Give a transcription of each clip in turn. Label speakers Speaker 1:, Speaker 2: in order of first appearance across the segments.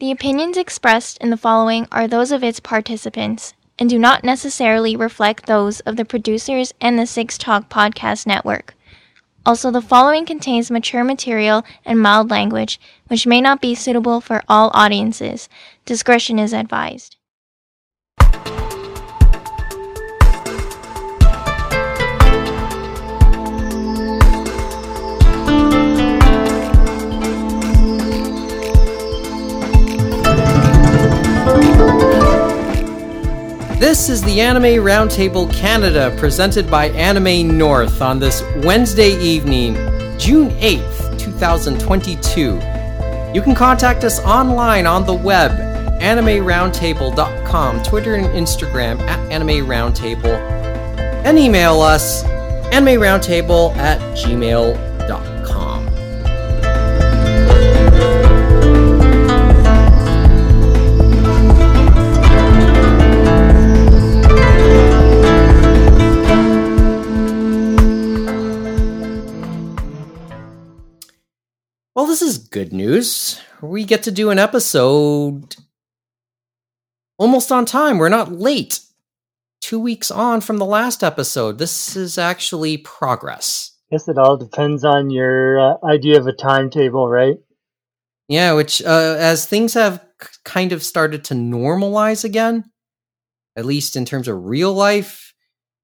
Speaker 1: The opinions expressed in the following are those of its participants and do not necessarily reflect those of the producers and the Six Talk Podcast Network. Also, the following contains mature material and mild language, which may not be suitable for all audiences. Discretion is advised.
Speaker 2: This is the Anime Roundtable Canada presented by Anime North on this Wednesday evening, June 8th, 2022. You can contact us online on the web, animeroundtable.com, Twitter and Instagram at Anime Roundtable, and email us animeroundtable at gmail.com. Well, this is good news. We get to do an episode almost on time. We're not late. Two weeks on from the last episode. This is actually progress.
Speaker 3: Guess it all depends on your uh, idea of a timetable, right?
Speaker 2: Yeah, which, uh, as things have k- kind of started to normalize again, at least in terms of real life,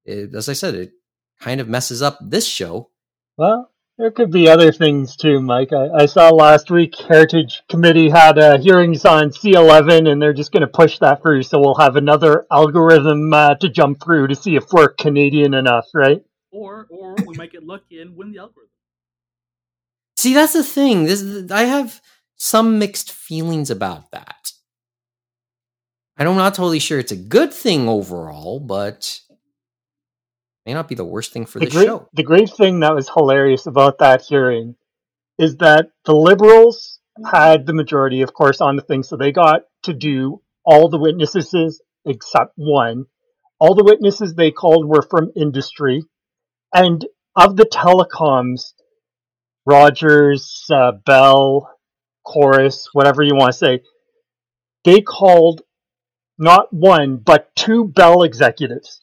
Speaker 2: it, as I said, it kind of messes up this show.
Speaker 3: Well, there could be other things too, Mike. I, I saw last week Heritage Committee had uh, hearings on C11, and they're just going to push that through. So we'll have another algorithm uh, to jump through to see if we're Canadian enough, right?
Speaker 4: Or or we might get lucky and win the algorithm.
Speaker 2: See, that's the thing. This I have some mixed feelings about that. I'm not totally sure it's a good thing overall, but may not be the worst thing for
Speaker 3: the
Speaker 2: the
Speaker 3: great,
Speaker 2: show.
Speaker 3: the great thing that was hilarious about that hearing is that the liberals had the majority, of course, on the thing, so they got to do all the witnesses except one. All the witnesses they called were from industry, and of the telecoms, Rogers, uh, Bell, Corus, whatever you want to say, they called not one but two Bell executives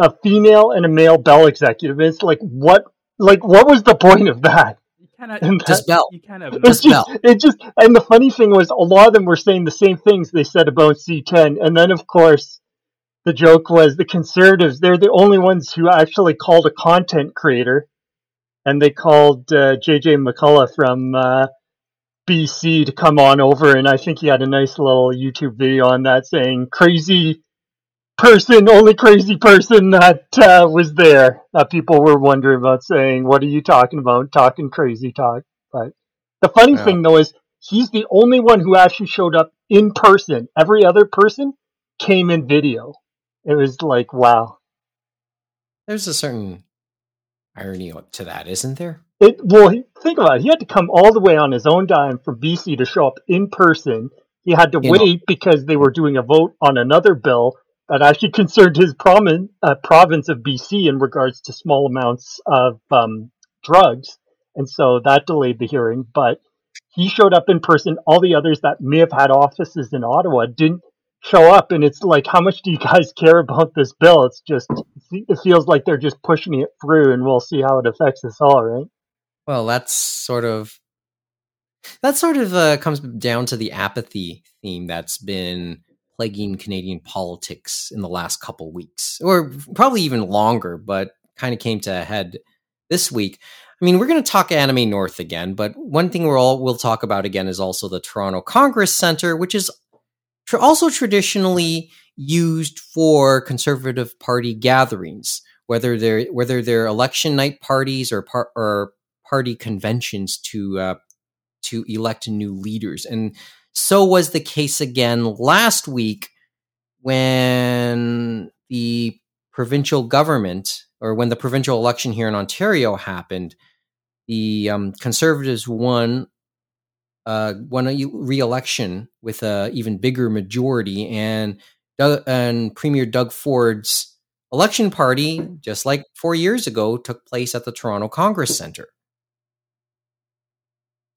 Speaker 3: a female and a male Bell executive. It's like what like what was the point of that?
Speaker 4: You cannot.
Speaker 3: And
Speaker 2: Just Bell.
Speaker 4: You can't.
Speaker 3: It
Speaker 2: Just
Speaker 3: just,
Speaker 2: Bell.
Speaker 3: it just and the funny thing was a lot of them were saying the same things they said about C10 and then of course the joke was the conservatives they're the only ones who actually called a content creator and they called uh, JJ McCullough from uh, BC to come on over and I think he had a nice little YouTube video on that saying crazy person only crazy person that uh, was there that people were wondering about saying what are you talking about talking crazy talk but the funny
Speaker 2: Yeah.
Speaker 3: thing though is he's the only one who actually showed up in person every other person came in video it was like wow
Speaker 2: There's a certain irony to that, isn't there?
Speaker 3: It well, think about it. He had to come all the way on his own dime from BC to show up in person. He had to
Speaker 2: You know-
Speaker 3: wait because they were doing a vote on another bill that actually concerned his promin, uh, province of BC in regards to small amounts of um, drugs, and so that delayed the hearing. But he showed up in person. All the others that may have had offices in Ottawa didn't show up, and it's like, how much do you guys care about this bill? It's just it feels like they're just pushing it through, and we'll see how it affects us all, right?
Speaker 2: Well, that's sort of that sort of uh, comes down to the apathy theme that's been plaguing Canadian politics in the last couple weeks, or probably even longer, but kind of came to a head this week. I mean, we're going to talk Anime North again, but one thing we're all we'll talk about again is also the Toronto Congress Center, which is tr- also traditionally used for Conservative Party gatherings, whether they're whether they're election night parties or par- or party conventions to uh, to elect new leaders. And so was the case again last week when the provincial government or when the provincial election here in Ontario happened. The um, Conservatives won uh, won a re-election with a even bigger majority, and Doug, and Premier Doug Ford's election party, just like four years ago, took place at the Toronto Congress Center.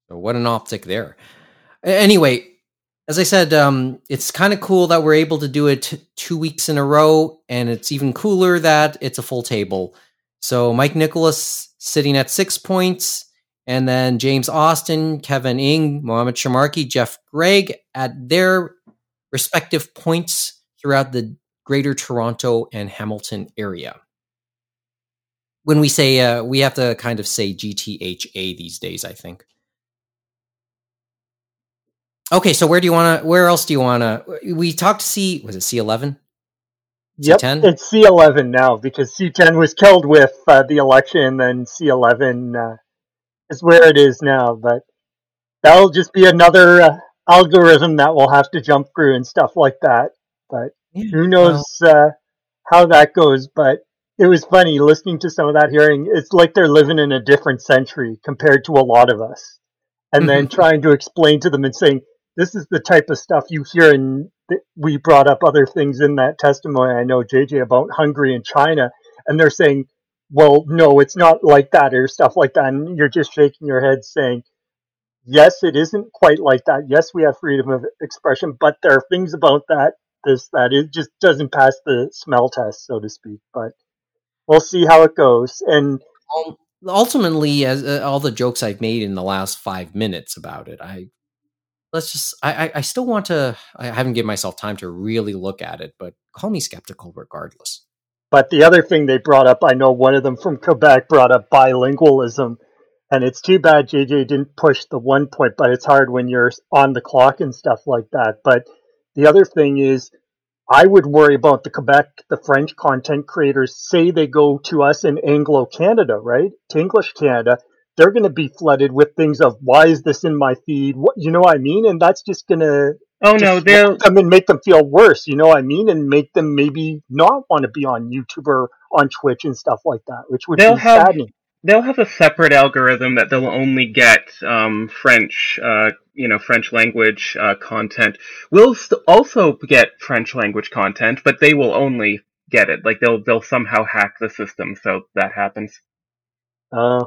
Speaker 2: So what an optic there. Anyway, as I said, um, it's kind of cool that we're able to do it two weeks in a row, and it's even cooler that it's a full table. So Mike Nicholas sitting at six points, and then James Austin, Kevin Ing, Mohamed Shamarki, Jeff Gregg at their respective points throughout the Greater Toronto and Hamilton area. When we say uh, we have to kind of say GTHA these days, I think. Okay, so where do you want to? Where else do you want to? We talked to C. Was it C eleven?
Speaker 3: Yep,
Speaker 2: C10?
Speaker 3: it's C11 now because C10 was killed with uh, the election, and C11 uh, is where it is now. But that'll just be another uh, algorithm that we'll have to jump through and stuff like that. But
Speaker 2: Yeah,
Speaker 3: who knows uh, how that goes? But it was funny listening to some of that hearing. It's like they're living in a different century compared to a lot of us, and then trying to explain to them and saying, "This is the type of stuff you hear." And we brought up other things in that testimony. I know JJ about Hungary and China, and they're saying, "Well, no, it's not like that," or stuff like that, and you're just shaking your head saying. Yes, it isn't quite like that. Yes, we have freedom of expression, but there are things about that this that it just doesn't pass the smell test, so to speak. But we'll see how it goes. And
Speaker 2: ultimately, as uh, all the jokes I've made in the last five minutes about it, I let's just I, I still want to. I haven't given myself time to really look at it, but call me skeptical regardless.
Speaker 3: but the other thing they brought up, I know one of them from Quebec brought up bilingualism, and it's too bad JJ didn't push the one point, but it's hard when you're on the clock and stuff like that. But the other thing is. I would worry about the Quebec, the French content creators. Say they go to us in Anglo Canada, right? To English Canada, they're going to be flooded with things of why is this in my feed? What you know what I mean? And that's just going to
Speaker 5: Oh no, they'll
Speaker 3: make them and make them feel worse. You know what I mean? And make them maybe not want to be on YouTube or on Twitch and stuff like that, which would
Speaker 5: They'll
Speaker 3: be
Speaker 5: have-
Speaker 3: saddening.
Speaker 5: they'll have a separate algorithm that they'll only get um, French, uh, you know, French language uh, content. We'll st- also get French language content, but they will only get it. Like they'll they'll somehow hack the system so that happens.
Speaker 3: Uh,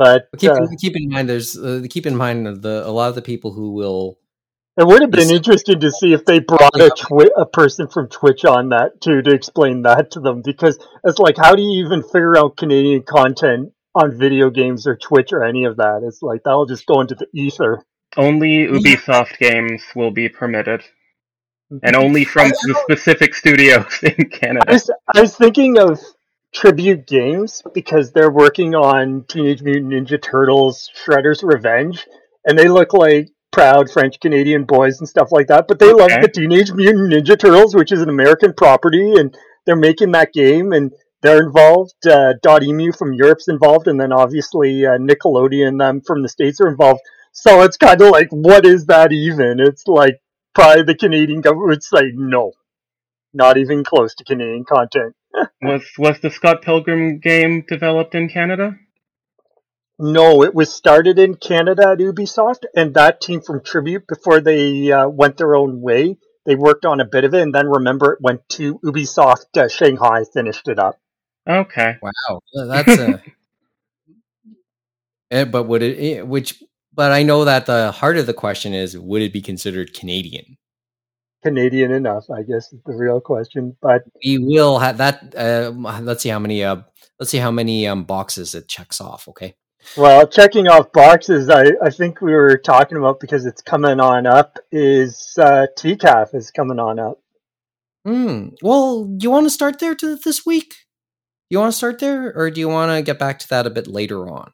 Speaker 3: but
Speaker 2: But keep
Speaker 3: uh,
Speaker 2: keep in mind, there's uh, keep in mind the a lot of the people who will.
Speaker 3: it would have been
Speaker 2: Yes.
Speaker 3: interesting to see if they brought a twi- a person from Twitch on that too to explain that to them because it's like how do you even figure out Canadian content on video games or Twitch or any of that? It's like that'll just go into the ether.
Speaker 5: Only Ubisoft games will be permitted, and only from the specific studios in
Speaker 3: I
Speaker 5: Canada.
Speaker 3: was, I was thinking of Tribute Games because they're working on Teenage Mutant Ninja Turtles Shredder's Revenge, and they look like proud French Canadian boys and stuff like that. But they love the Teenage Mutant Ninja Turtles, which is an American property, and they're making that game, and they're involved. Uh, Dotemu from Europe's involved, and then obviously uh, Nickelodeon them from the States are involved. So it's kind of like, what is that even? It's like probably the Canadian government would say no, not even close to Canadian content.
Speaker 5: Was was the Scott Pilgrim game developed in Canada?
Speaker 3: No, it was started in Canada at Ubisoft, and that team from Tribute, before they uh, went their own way, they worked on a bit of it, and then remember it went to Ubisoft uh, Shanghai, finished it up.
Speaker 5: Okay.
Speaker 2: Wow, that's a. Eh, but would it? eh, Which? But I know that the heart of the question is: Would it be considered Canadian?
Speaker 3: Canadian enough, I guess, is the real question. But
Speaker 2: We will have that. Uh, let's see how many. Uh, let's see how many um, boxes it checks off. Okay.
Speaker 3: well, checking off boxes, I, I think we were talking about because it's coming on up. Is uh, TCAF is coming on up?
Speaker 2: Hmm. Well, do you want to start there to this week? You want to start there, or do you want to get back to that a bit later on?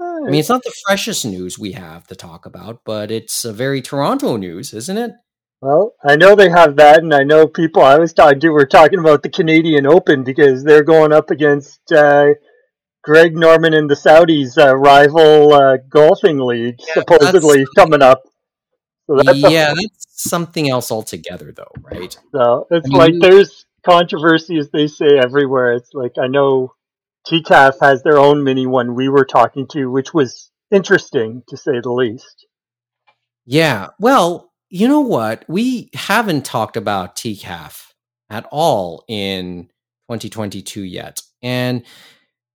Speaker 2: I mean, it's not the freshest news we have to talk about, but it's a very Toronto news, isn't it?
Speaker 3: Well, I know they have that, and I know people I was talking to were talking about the Canadian Open because they're going up against uh, Greg Norman and the Saudis' uh, rival uh, golfing league,
Speaker 2: Yeah,
Speaker 3: supposedly coming up. So that's a-
Speaker 2: yeah, that's something else altogether, though, right?
Speaker 3: so it's
Speaker 2: I mean,
Speaker 3: like there's controversy, as they say everywhere. It's like I know TCAF has their own mini one we were talking to, which was interesting to say the least.
Speaker 2: Yeah. Well, you know what? We haven't talked about TCAF at all in 2022 yet. And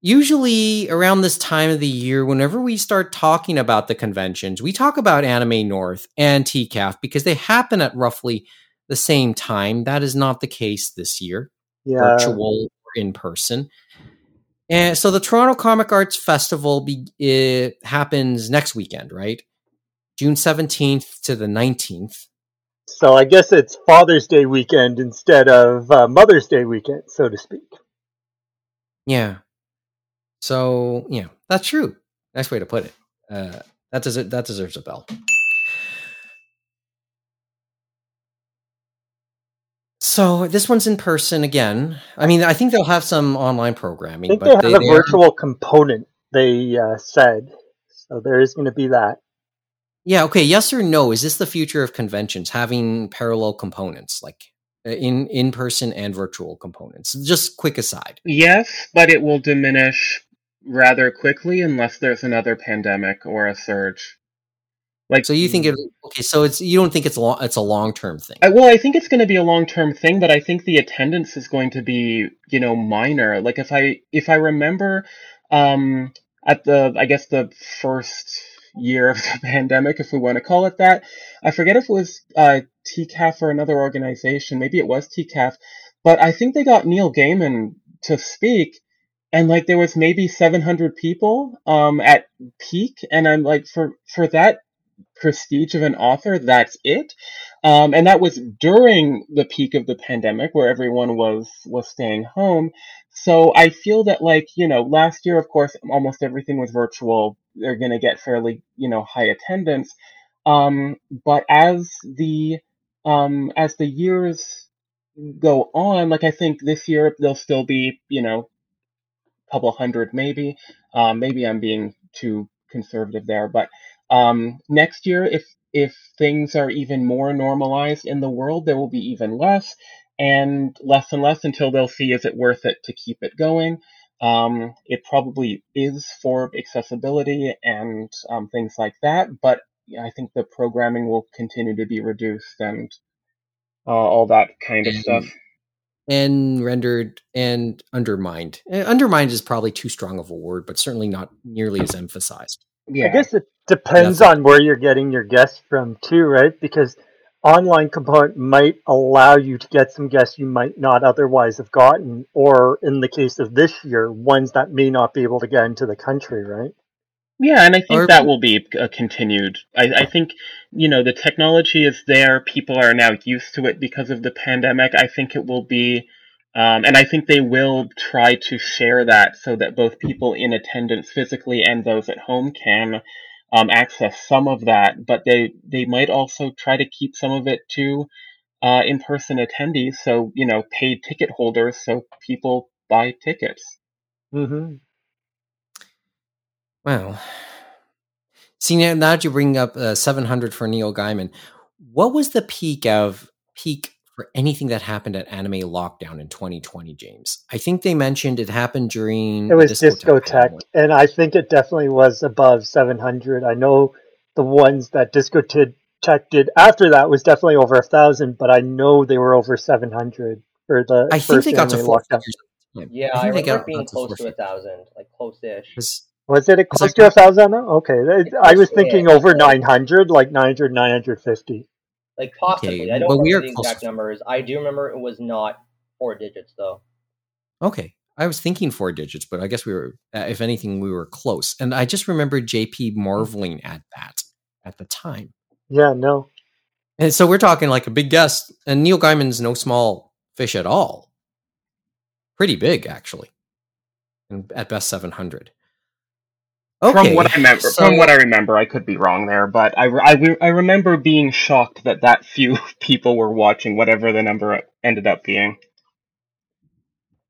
Speaker 2: usually around this time of the year, whenever we start talking about the conventions, we talk about Anime North and TCAF because they happen at roughly the same time. That is not the case this year,
Speaker 3: Yeah.
Speaker 2: virtual or in person. And so the Toronto Comic Arts Festival be, it happens next weekend, right? June 17th to the 19th.
Speaker 3: So I guess it's Father's Day weekend instead of uh, Mother's Day weekend, so to speak.
Speaker 2: Yeah. So yeah, that's true. Nice way to put it. Uh, that deserves that deserves a bell. So this one's in person again. I mean, I think they'll have some online programming.
Speaker 3: I think
Speaker 2: but
Speaker 3: they have a
Speaker 2: they are-
Speaker 3: virtual component, they uh, said. So there is going to be that.
Speaker 2: Yeah, okay. Yes or no? Is this the future of conventions having parallel components, like uh, in in person and virtual components? Just quick aside.
Speaker 5: Yes, but it will diminish rather quickly unless there's another pandemic or a surge. Like,
Speaker 2: So you think it? Okay, so it's you don't think it's long? It's a long term thing.
Speaker 5: I, well, I think it's going to be a long term thing, but I think the attendance is going to be, you know, minor. Like if I if I remember, um, at the I guess the first year of the pandemic, if we want to call it that, I forget if it was uh, TCAF or another organization. Maybe it was TCAF, but I think they got Neil Gaiman to speak, and like there was maybe 700 people um, at peak, and I'm like for for that prestige of an author, that's it. Um, and that was during the peak of the pandemic where everyone was, was staying home. So I feel that like, you know, last year, of course, almost everything was virtual. They're going to get fairly, you know, high attendance. Um, but as the, um, as the years go on, like I think this year there'll still be, you know, a couple hundred maybe. Um, maybe I'm being too conservative there, but um, next year, if if things are even more normalized in the world, there will be even less, and less and less until they'll see is it worth it to keep it going. Um, it probably is for accessibility and um, things like that, but I think the programming will continue to be reduced and uh, all that kind of stuff.
Speaker 2: and rendered and undermined. Eh, Undermined is probably too strong of a word, but certainly not nearly as emphasized.
Speaker 5: Yeah.
Speaker 3: I guess it depends
Speaker 2: That's-
Speaker 3: on where you're getting your guests from too, right? Because online component might allow you to get some guests you might not otherwise have gotten, or in the case of this year, ones that may not be able to get into the country, right?
Speaker 5: Yeah, and I think
Speaker 2: Or-
Speaker 5: that will be uh, continued. I, I think, you know, the technology is there. People are now used to it because of the pandemic. I think it will be, um, and I think they will try to share that so that both people in attendance physically and those at home can um, access some of that. But they, they might also try to keep some of it to uh, in-person attendees. So, you know, paid ticket holders so people buy tickets.
Speaker 3: Mm-hmm.
Speaker 2: Well, see now, now that you bring up uh, 700 for Neil Gaiman, what was the peak of peak for anything that happened at Anime Lockdown in 2020, James? I think they mentioned it happened during
Speaker 3: It was Discotek
Speaker 2: Discotek,
Speaker 3: and I think it definitely was above 700. I know the ones that Discotek did after that was definitely over a thousand, but I know they were over 700 for the
Speaker 2: I think they got to
Speaker 3: anime
Speaker 2: four
Speaker 3: lockdown.
Speaker 2: figures. at the time.
Speaker 6: Yeah,
Speaker 2: I
Speaker 6: I,
Speaker 2: think they
Speaker 6: remember
Speaker 2: got
Speaker 6: being
Speaker 2: to
Speaker 6: close to a thousand, like close-ish.
Speaker 2: 'Cause
Speaker 3: Was it
Speaker 2: It's
Speaker 3: close
Speaker 2: like-
Speaker 3: to a thousand? though? Okay, that- I was thinking
Speaker 6: yeah,
Speaker 3: over
Speaker 6: yeah.
Speaker 3: 900, like 900, 950.
Speaker 6: Like possibly.
Speaker 2: Okay,
Speaker 6: I don't
Speaker 2: but we
Speaker 6: remember
Speaker 2: are
Speaker 6: the exact
Speaker 2: to-
Speaker 6: numbers. I do remember it was not four digits though.
Speaker 2: Okay. I was thinking four digits, but I guess we were, uh, if anything, we were close. And I just remember JP marveling at that at the time.
Speaker 3: Yeah, no.
Speaker 2: And so we're talking like a big guest, and Neil Gaiman's no small fish at all. Pretty big, actually. And at best, 700. Okay.
Speaker 5: From what I remember,
Speaker 2: so-
Speaker 5: from what I remember, I could be wrong there, but I, I, I remember being shocked that that few people were watching whatever the number ended up being.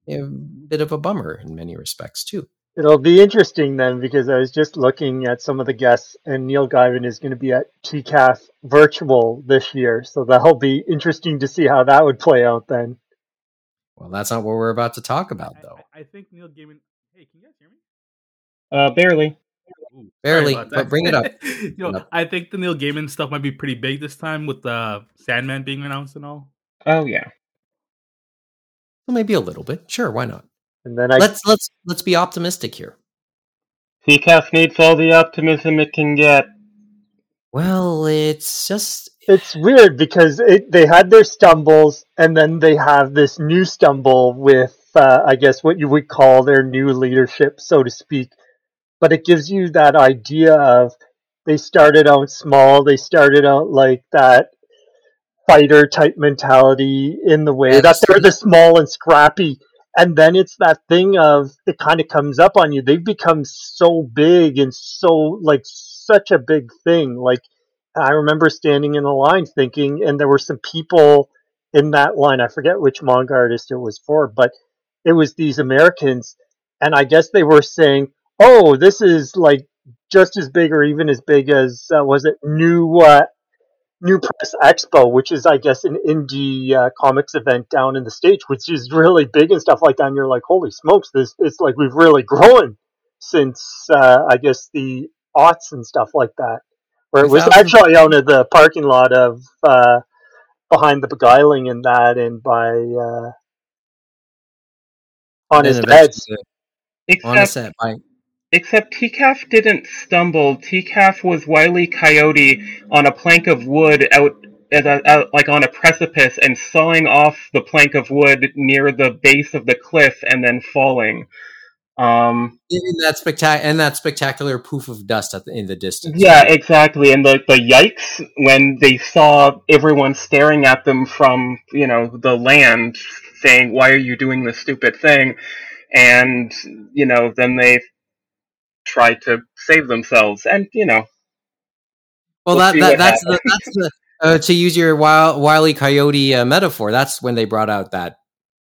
Speaker 2: a bit of a bummer in many respects, too.
Speaker 3: It'll be interesting then because I was just looking at some of the guests, and Neil Gaiman is going to be at TCAF virtual this year, so that'll be interesting to see how that would play out then.
Speaker 2: Well, that's not what we're about to talk about,
Speaker 4: I,
Speaker 2: though.
Speaker 4: I, I think Neil Gaiman. Hey, can you guys hear me?
Speaker 5: Uh, barely.
Speaker 4: Ooh,
Speaker 2: Barely, but bring it up.
Speaker 4: you
Speaker 2: Bring it
Speaker 4: know. I think the Neil Gaiman stuff might be pretty big this time with the Sandman being announced and all.
Speaker 5: Oh yeah.
Speaker 2: Well, maybe a little bit. Sure, why not?
Speaker 3: And then I
Speaker 2: let's let's let's be optimistic here.
Speaker 5: TCAF needs all the optimism it can get.
Speaker 2: Well, it's just
Speaker 3: it's weird because it, they had their stumbles and then they have this new stumble with uh, I guess what you would call their new leadership, so to speak. But it gives you that idea of they started out small. They started out like that fighter type mentality in the way that they're
Speaker 2: the-
Speaker 3: the small and scrappy. And then it's that thing of it kind of comes up on you. They've become so big and so like such a big thing. Like I remember standing in a line thinking, and there were some people in that line. I forget which manga artist it was for, but it was these Americans, and I guess they were saying, "Oh, this is like just as big or even as big as uh, was it New uh, New Press Expo, which is I guess an indie uh, comics event down in the states, which is really big and stuff like that. And you're like, holy smokes, this it's like we've really grown since uh, I guess the aughts and stuff like that. Where it was
Speaker 2: 2000
Speaker 3: actually out of the parking lot of uh, behind the beguiling and that, and by uh, on his beds.
Speaker 2: eventually on a
Speaker 5: Except,
Speaker 2: set by
Speaker 5: except TCAF didn't stumble. TCAF was Wily Coyote on a plank of wood out, a, like on a precipice and sawing off the plank of wood near the base of the cliff and then falling. Um,
Speaker 2: in that spectac and that spectacular poof of dust at the, in the distance.
Speaker 5: Yeah, exactly. And the the yikes when they saw everyone staring at them from you know the land, saying, "Why are you doing this stupid thing?" And you know, then they tried to save themselves, and you know,
Speaker 2: Well,
Speaker 5: We'll
Speaker 2: that,
Speaker 5: see
Speaker 2: that
Speaker 5: what
Speaker 2: that's the that's the uh, to use your wild, wily coyote uh, metaphor. That's when they brought out that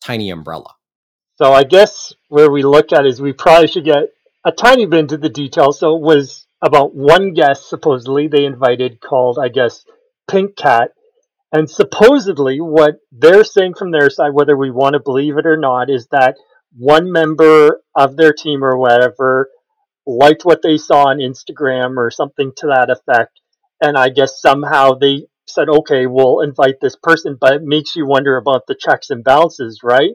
Speaker 2: tiny umbrella.
Speaker 3: So I guess where we look at is we probably should get a tiny bit into the details. So it was about one guest supposedly they invited called I guess Pink Cat, and supposedly what they're saying from their side, whether we want to believe it or not, is that one member of their team or whatever liked what they saw on Instagram or something to that effect, and I guess somehow they said, okay, we'll invite this person, but it makes you wonder about the checks and balances, right?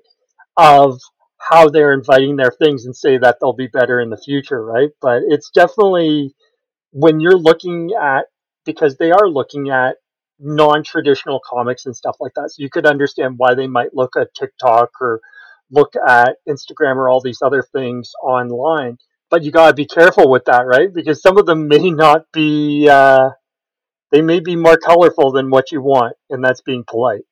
Speaker 3: Of how they're inviting their things and say that they'll be better in the future, right? But it's definitely when you're looking at because they are looking at non-traditional comics and stuff like that. So you could understand why they might look at TikTok or look at Instagram or all these other things online. But you got to be careful with that, right? Because some of them may not be uh they may be more colorful than what you want, and that's being polite.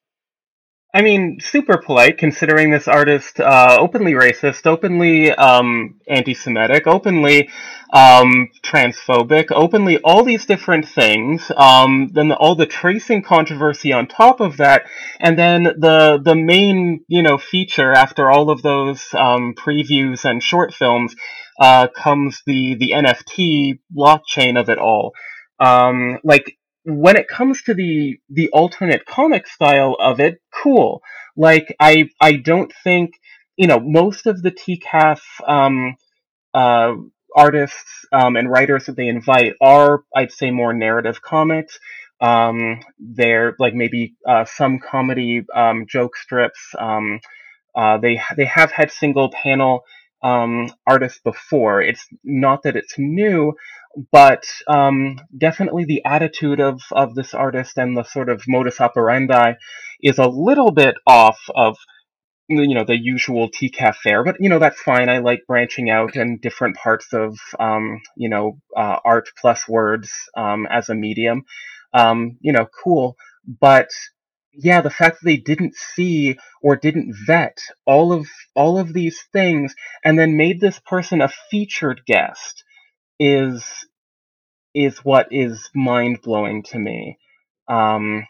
Speaker 5: I mean, super polite considering this artist uh, openly racist, openly um, anti-Semitic, openly um, transphobic, openly all these different things. Um, then the, all the tracing controversy on top of that, and then the the main you know feature after all of those um, previews and short films uh, comes the the NFT blockchain of it all. Um, like when it comes to the the alternate comic style of it, cool. Like I I don't think you know most of the TCAF um, uh, artists um, and writers that they invite are I'd say more narrative comics. Um, they're like maybe uh, some comedy um, joke strips. Um, uh, they they have had single panel um, before. It's not that it's new, but um, definitely the attitude of, of this artist and the sort of modus operandi is a little bit off of you know the usual TCAF fare. But you know that's fine. I like branching out in different parts of um, you know uh, art plus words um, as a medium. Um, you know, cool. But yeah, the fact that they didn't see or didn't vet all of all of these things and then made this person a featured guest is is what is mind blowing to me. Um,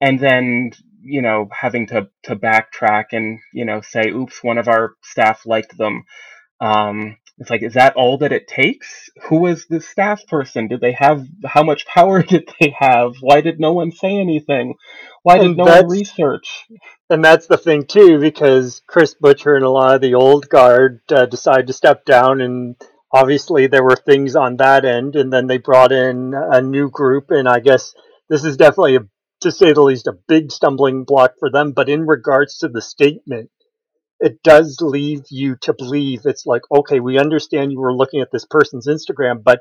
Speaker 5: and then you know having to to backtrack and you know say, "Oops, one of our staff liked them." Um, it's like, is that all that it takes? Who was the staff person? Did they have how much power did they have? Why did no one say anything? Why did
Speaker 3: And
Speaker 5: no one research?
Speaker 3: And that's the thing too, because Chris Butcher and a lot of the old guard uh, decided to step down, and obviously there were things on that end, and then they brought in a new group, and I guess this is definitely, a, to say the least, a big stumbling block for them. But in regards to the statement, it does leave you to believe it's like, okay, we understand you were looking at this person's Instagram, but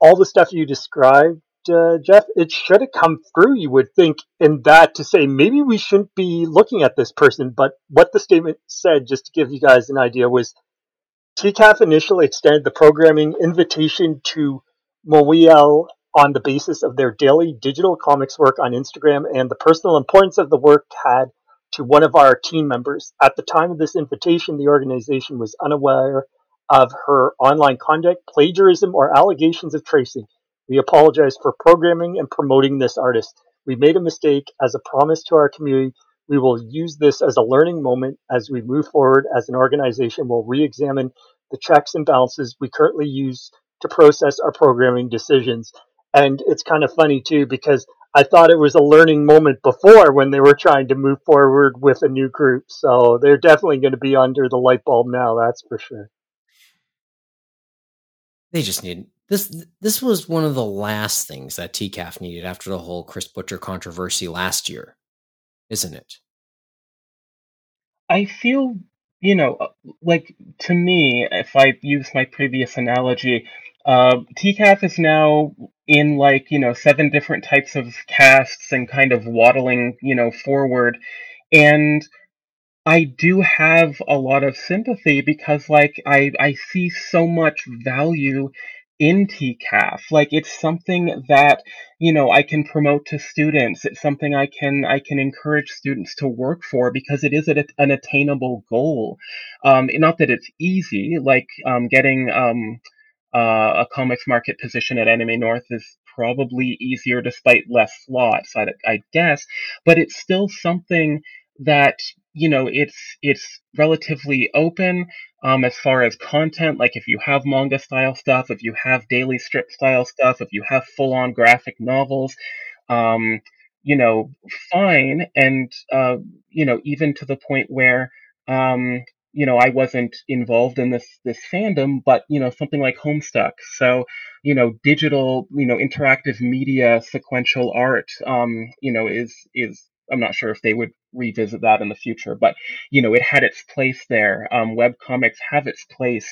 Speaker 3: all the stuff you described, uh, Jeff, it should have come through, you would think, in that to say maybe we shouldn't be looking at this person. But what the statement said, just to give you guys an idea, was TCAF initially extended the programming invitation to Moiel on the basis of their daily digital comics work on Instagram and the personal importance of the work had to one of our team members. At the time of this invitation, the organization was unaware of her online conduct, plagiarism, or allegations of tracing. We apologize for programming and promoting this artist. We made a mistake as a promise to our community. We will use this as a learning moment as we move forward as an organization. We'll re examine the checks and balances we currently use to process our programming decisions. And it's kind of funny too because I thought it was a learning moment before when they were trying to move forward with a new group. So they're definitely going to be under the light bulb now, that's for sure.
Speaker 2: They just need this. This was one of the last things that TCAF needed after the whole Chris Butcher controversy last year, isn't it?
Speaker 5: I feel, you know, uh, like to me, if I use my previous analogy, uh, TCAF is now in like, you know, seven different types of casts and kind of waddling, you know, forward. And I do have a lot of sympathy because like I, I see so much value in TCAF. Like it's something that, you know, I can promote to students. It's something I can, I can encourage students to work for because it is an attainable goal. Um, not that it's easy, like, um, getting, um, uh, a comics market position at Anime North is probably easier despite less slots, I, I guess, but it's still something that you know it's it's relatively open um, as far as content. Like if you have manga style stuff if you have daily strip style stuff if you have full on graphic novels um, you know fine. And uh, you know even to the point where um, you know, I wasn't involved in this this fandom, but you know, something like Homestuck. So, you know, digital, you know, interactive media, sequential art, um, you know, is is I'm not sure if they would revisit that in the future, but you know, it had its place there. Um, web comics have its place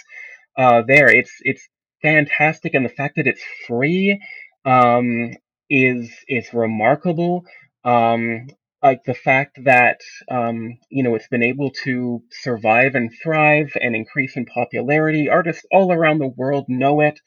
Speaker 5: uh, there. It's it's fantastic, and the fact that it's free um, is is remarkable. Um, like the fact that um, you know it's been able to survive and thrive and increase in popularity. Artists all around the world know it,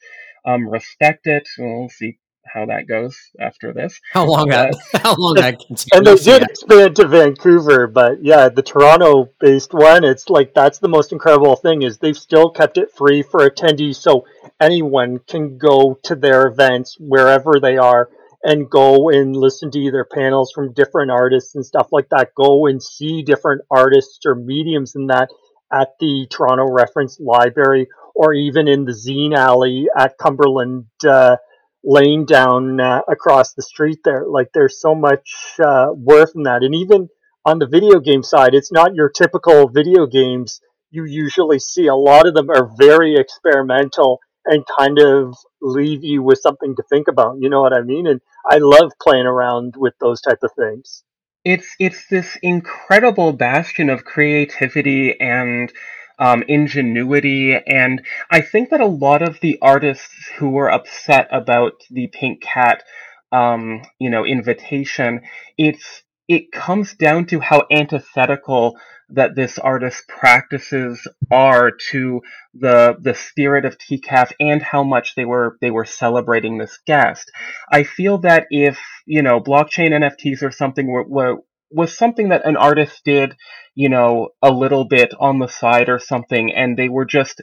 Speaker 5: um, respect it. We'll see how that goes after this.
Speaker 2: How long that? How long that?
Speaker 3: And they did expand to Vancouver, but yeah, the Toronto-based one, it's like that's the most incredible thing is they've still kept it free for attendees, so anyone can go to their events wherever they are and go and listen to either panels from different artists and stuff like that. Go and see different artists or mediums in that at the Toronto Reference Library or even in the Zine Alley at Cumberland uh, Lane down uh, across the street there. Like there's so much uh, worth in that. And even on the video game side, it's not your typical video games you usually see. A lot of them are very experimental and kind of leave you with something to think about. You know what I mean? And I love playing around with those type of things.
Speaker 5: It's it's this incredible bastion of creativity and um, ingenuity, and I think that a lot of the artists who were upset about the Pink Cat, um, you know, invitation, it's it comes down to how antithetical that this artist's practices are to the the spirit of TCAF and how much they were they were celebrating this guest. I feel that if you know blockchain NFTs or something were, were was something that an artist did, you know, a little bit on the side or something, and they were just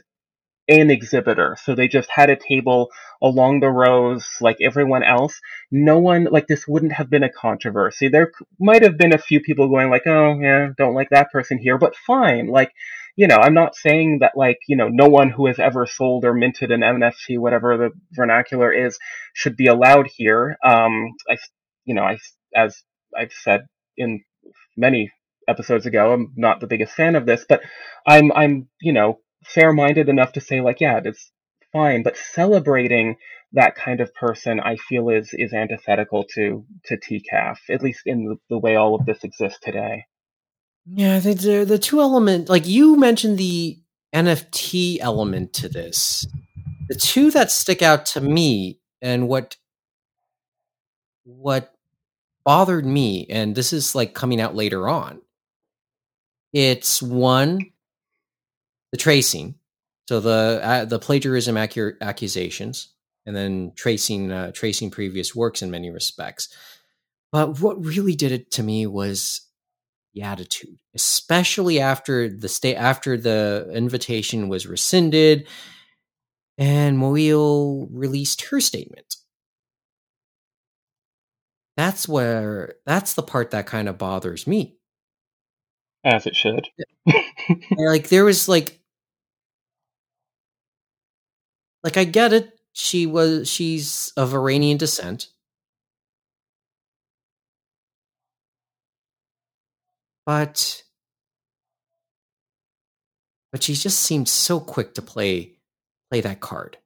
Speaker 5: an exhibitor. So they just had a table along the rows like everyone else. No one, like this wouldn't have been a controversy. There might have been a few people going like, oh yeah, don't like that person here, but fine. Like, you know, I'm not saying that like, you know, no one who has ever sold or minted an NFT, whatever the vernacular is, should be allowed here. Um, I, you know, I, as I've said in many episodes ago, I'm not the biggest fan of this, but I'm, I'm, you know, fair-minded enough to say like, yeah, it's fine, but celebrating that kind of person, I feel is is antithetical to to TCAF, at least in the, the way all of this exists today.
Speaker 2: Yeah, I think the the two element like you mentioned the NFT element to this. The two that stick out to me and what what bothered me and this is like coming out later on. It's one the tracing. So the uh, the plagiarism accusations and then tracing uh, tracing previous works in many respects. But what really did it to me was the attitude, especially after the state after the invitation was rescinded and Moil released her statement. That's where that's the part that kind of bothers me.
Speaker 5: As it should.
Speaker 2: like there was like like I get it. She was she's of Iranian descent. But but she just seemed so quick to play play that card.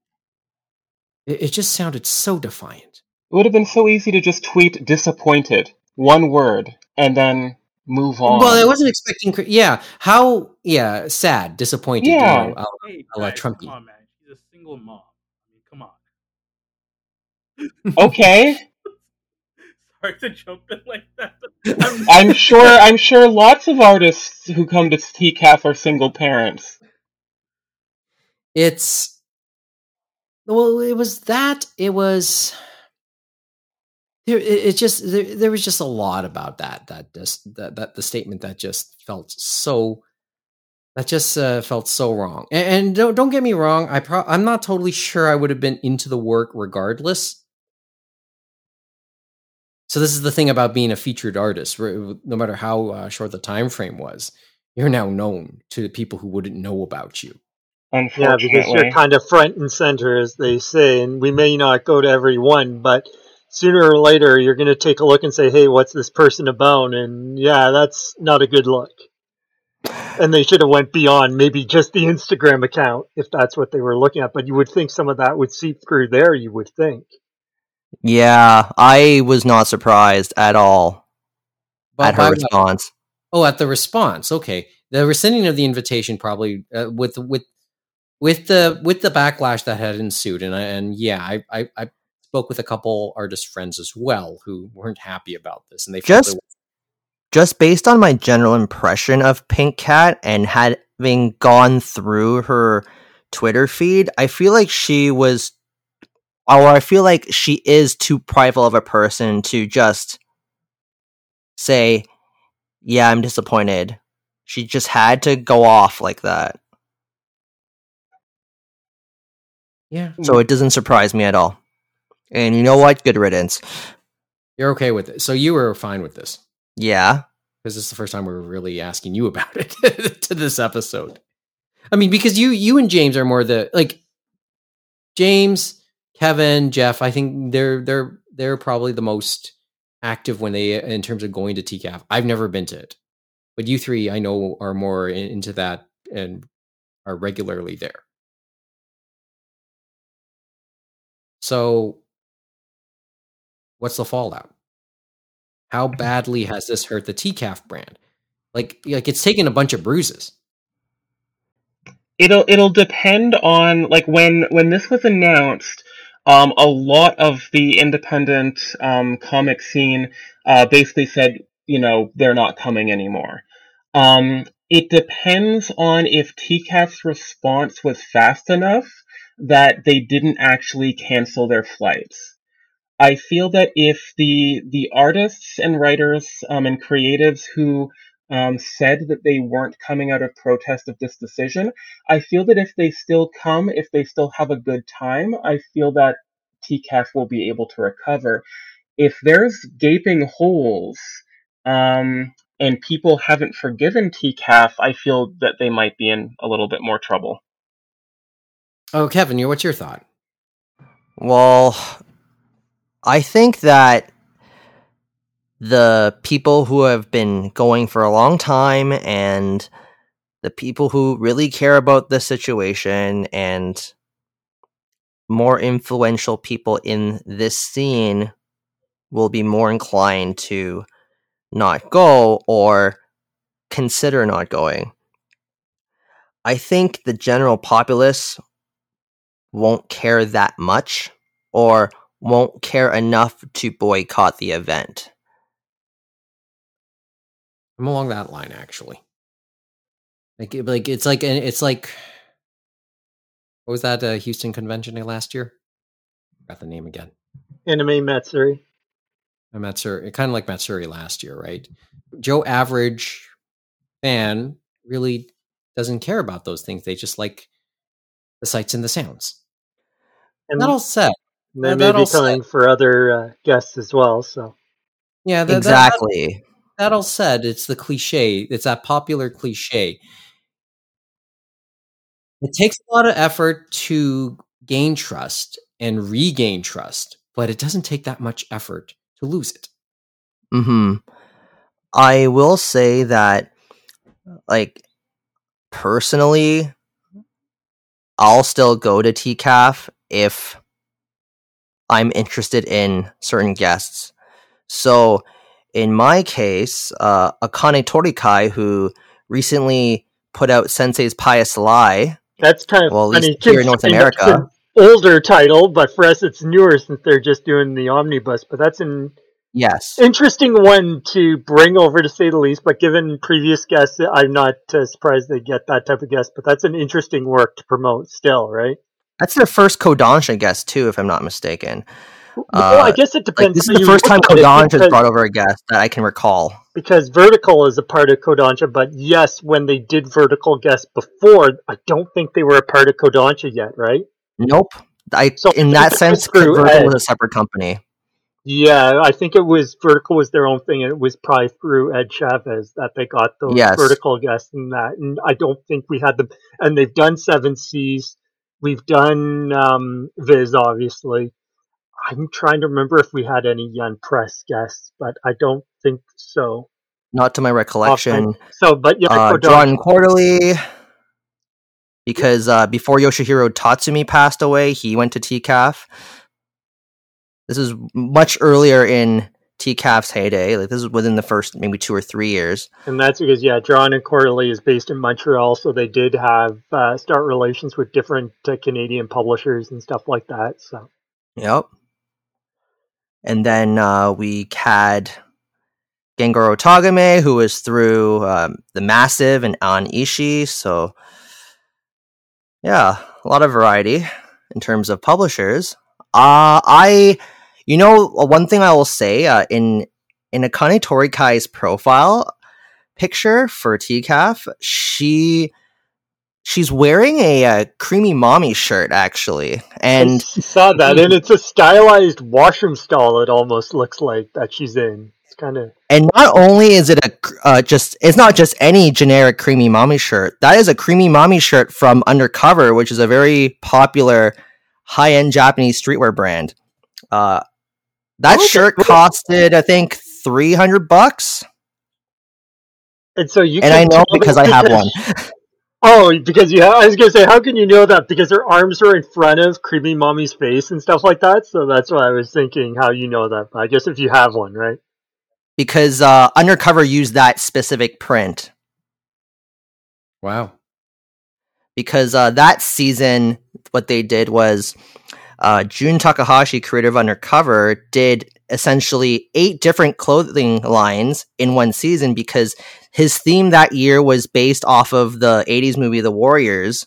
Speaker 2: It, it just sounded so defiant.
Speaker 5: It would have been so easy to just tweet disappointed, one word, and then move on.
Speaker 2: Well, I wasn't expecting. Yeah, how? Yeah, sad, disappointed.
Speaker 5: Yeah.
Speaker 2: You know,
Speaker 4: Hey,
Speaker 2: I like
Speaker 4: guys,
Speaker 2: Trumpy.
Speaker 4: Single mom. I mean, come on.
Speaker 5: okay.
Speaker 4: Sorry to jump in like that. I'm,
Speaker 5: I'm sure I'm sure lots of artists who come to TCAF are single parents.
Speaker 2: it's well, it was that. It was. There, it, it just there, there was just a lot about that that just that, that the statement that just felt so that just uh, felt so wrong and, and don't don't get me wrong I pro- I'm not totally sure I would have been into the work regardless So this is the thing about being a featured artist. No matter how uh, short the time frame was, you're now known to the people who wouldn't know about you.
Speaker 3: Yeah, because you're kind of front and center, as they say, and we may not go to every one, but sooner or later you're going to take a look and say, "Hey, what's this person about?" And yeah, that's not a good look. And they should have went beyond maybe just the Instagram account if that's what they were looking at. But you would think some of that would seep through there. You would think.
Speaker 7: Yeah, I was not surprised at all
Speaker 2: But
Speaker 7: at her
Speaker 2: what?
Speaker 7: response.
Speaker 2: Oh, at the response. Okay, the rescinding of the invitation probably uh, with with with the with the backlash that had ensued, and I, and yeah, I, I I spoke with a couple artist friends as well who weren't happy about this, and they felt
Speaker 7: Just
Speaker 2: it
Speaker 7: just based on my general impression of Pink Cat and having gone through her Twitter feed, I feel like she was, or I feel like she is too prideful of a person to just say, "Yeah, I'm disappointed." She just had to go off like that,
Speaker 2: yeah,
Speaker 7: so it doesn't surprise me at all. And you know what? Good riddance.
Speaker 2: you're okay with it. So you were fine with this
Speaker 7: Yeah,
Speaker 2: because this is the first time we're really asking you about it to this episode. I mean, because you you and James are more the like James, Kevin, Jeff. I think they're they're they're probably the most active when they in terms of going to TCAF. I've never been to it, but you three I know are more in, into that and are regularly there. So, what's the fallout? How badly has this hurt the TCAF brand? Like, like it's taken a bunch of bruises.
Speaker 5: it'll it'll depend on like when when this was announced um a lot of the independent um comic scene uh basically said you know they're not coming anymore um it depends on if TCAF's response was fast enough that they didn't actually cancel their flights I feel that if the the artists and writers um, and creatives who um, said that they weren't coming out of protest of this decision, I feel that if they still come, if they still have a good time, I feel that TCAF will be able to recover. If there's gaping holes um, and people haven't forgiven TCAF, I feel that they might be in a little bit more trouble.
Speaker 2: Oh, Kevin, what's your thought?
Speaker 7: Well, I think that the people who have been going for a long time and the people who really care about the situation and more influential people in this scene will be more inclined to not go or consider not going. I think the general populace won't care that much or won't care enough to boycott the event.
Speaker 2: I'm along that line actually. Like, like it's like it's like what was that uh, Houston convention last year? Got the name again.
Speaker 3: Anime Matsuri.
Speaker 2: Uh, Matsuri, kind of like Matsuri last year, right? Joe average fan really doesn't care about those things. They just like the sights and the sounds.
Speaker 3: And
Speaker 2: That all said,
Speaker 3: they
Speaker 2: that-
Speaker 3: may be
Speaker 2: all said-
Speaker 3: for other uh, guests as well. So
Speaker 2: yeah, that, that-
Speaker 7: exactly.
Speaker 2: that all said, it's the cliche. It's that popular cliche. It takes a lot of effort to gain trust and regain trust, but it doesn't take that much effort to lose it.
Speaker 7: hmm I will say that, like, personally, I'll still go to TCAF if I'm interested in certain guests. So, in my case, uh, Akane Torikai, who recently put out Sensei's Pious Lie,
Speaker 3: that's kind of
Speaker 7: Well, at least here in North America.
Speaker 3: older title, but for us it's newer since they're just doing the omnibus. But that's an
Speaker 7: yes,
Speaker 3: interesting one to bring over to say the least. But given previous guests, I'm not uh, surprised they get that type of guest. But that's an interesting work to promote still, right?
Speaker 7: That's their first Kodansha guest too, if I'm not mistaken.
Speaker 3: well, I
Speaker 7: Uh,
Speaker 3: guess it
Speaker 7: Like,
Speaker 3: depends.
Speaker 7: this is the first time Kodansha has brought over a guest that I can recall.
Speaker 3: because Vertical is a part of Kodansha, but yes, when they did Vertical guests before, I don't think they were a part of Kodansha yet, right?
Speaker 7: Nope. I
Speaker 3: So
Speaker 7: in that sense, Vertical
Speaker 3: Ed.
Speaker 7: was a separate company.
Speaker 3: Yeah, I think it was Vertical was their own thing, and it was probably through Ed Chavez that they got those
Speaker 7: Yes.
Speaker 3: Vertical guests and that. And I don't think we had them. And they've done Seven Seas. We've done um, Viz, obviously. I'm trying to remember if we had any Yen Press guests, but I don't think so.
Speaker 7: Not to my recollection.
Speaker 3: So, but yeah,
Speaker 7: Uh, Drawn Quarterly, because uh, before Yoshihiro Tatsumi passed away, he went to TCAF. This is much earlier in TCAF's heyday. Like this is within the first maybe two or three years.
Speaker 3: And that's because, yeah, Drawn and Quarterly is based in Montreal, so they did have uh, start relations with different uh, Canadian publishers and stuff like that. So,
Speaker 7: Yep. And then uh, we had Gengoro Tagame, who was through um, the Massive and Anne Ishii. So, yeah, a lot of variety in terms of publishers. Uh, I, you know, uh, one thing I will say uh, in in Akane Torikai's profile picture for TCAF, she she's wearing a, uh Creamy Mami shirt actually, and
Speaker 3: I saw that, and it's a stylized washroom stall. It almost looks like that she's in. It's kind of
Speaker 7: And not only is it a uh, just it's not just any generic Creamy Mami shirt. That is a Creamy Mami shirt from Undercover, which is a very popular high end Japanese streetwear brand. Uh, that
Speaker 3: Okay,
Speaker 7: shirt
Speaker 3: cool.
Speaker 7: costed, I think, three hundred bucks,
Speaker 3: and so you.
Speaker 7: and I know because I have one.
Speaker 3: Oh, because you. Have, I was gonna say, how can you know that? Because her arms are in front of Creamy Mami's face and stuff like that. So that's why I was thinking how you know that. But I guess if you have one, right?
Speaker 7: because uh, Undercover used that specific print
Speaker 2: Wow.
Speaker 7: because uh, that season what they did was uh, Jun Takahashi, creator of Undercover, did essentially eight different clothing lines in one season because his theme that year was based off of the 80s movie The Warriors.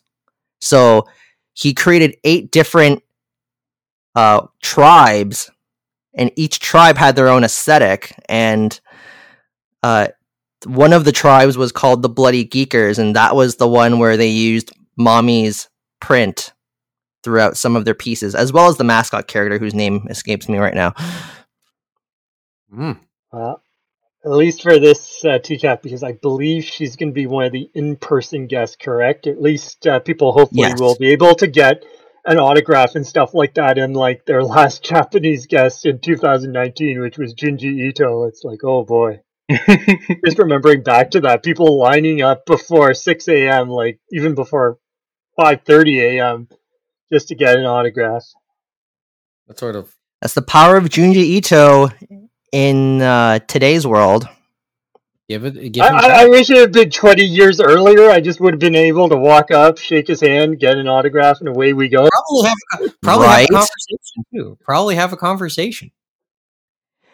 Speaker 7: So he created eight different uh, tribes, and each tribe had their own aesthetic. And uh, one of the tribes was called the Bloody Geekers, and that was the one where they used Mami's print throughout some of their pieces, as well as the mascot character whose name escapes me right now.
Speaker 2: Mm.
Speaker 3: Well, at least for this uh, TCAF, because I believe she's going to be one of the in-person guests. Correct? At least uh, people hopefully
Speaker 7: Yes.
Speaker 3: will be able to get an autograph and stuff like that. And like their last Japanese guest in 2019, which was Junji Ito, it's like, oh boy. Just remembering back to that, people lining up before 6 a.m., like even before 5:30 a.m., just to get an autograph.
Speaker 2: That sort of
Speaker 7: That's the power of Junji Ito in uh, today's world.
Speaker 2: Give it. Give
Speaker 3: I, I, I wish it had been 20 years earlier. I just would have been able to walk up, shake his hand, get an autograph, and away we go.
Speaker 2: Probably have a- probably
Speaker 7: Right?
Speaker 2: have a conversation too. Probably have a conversation.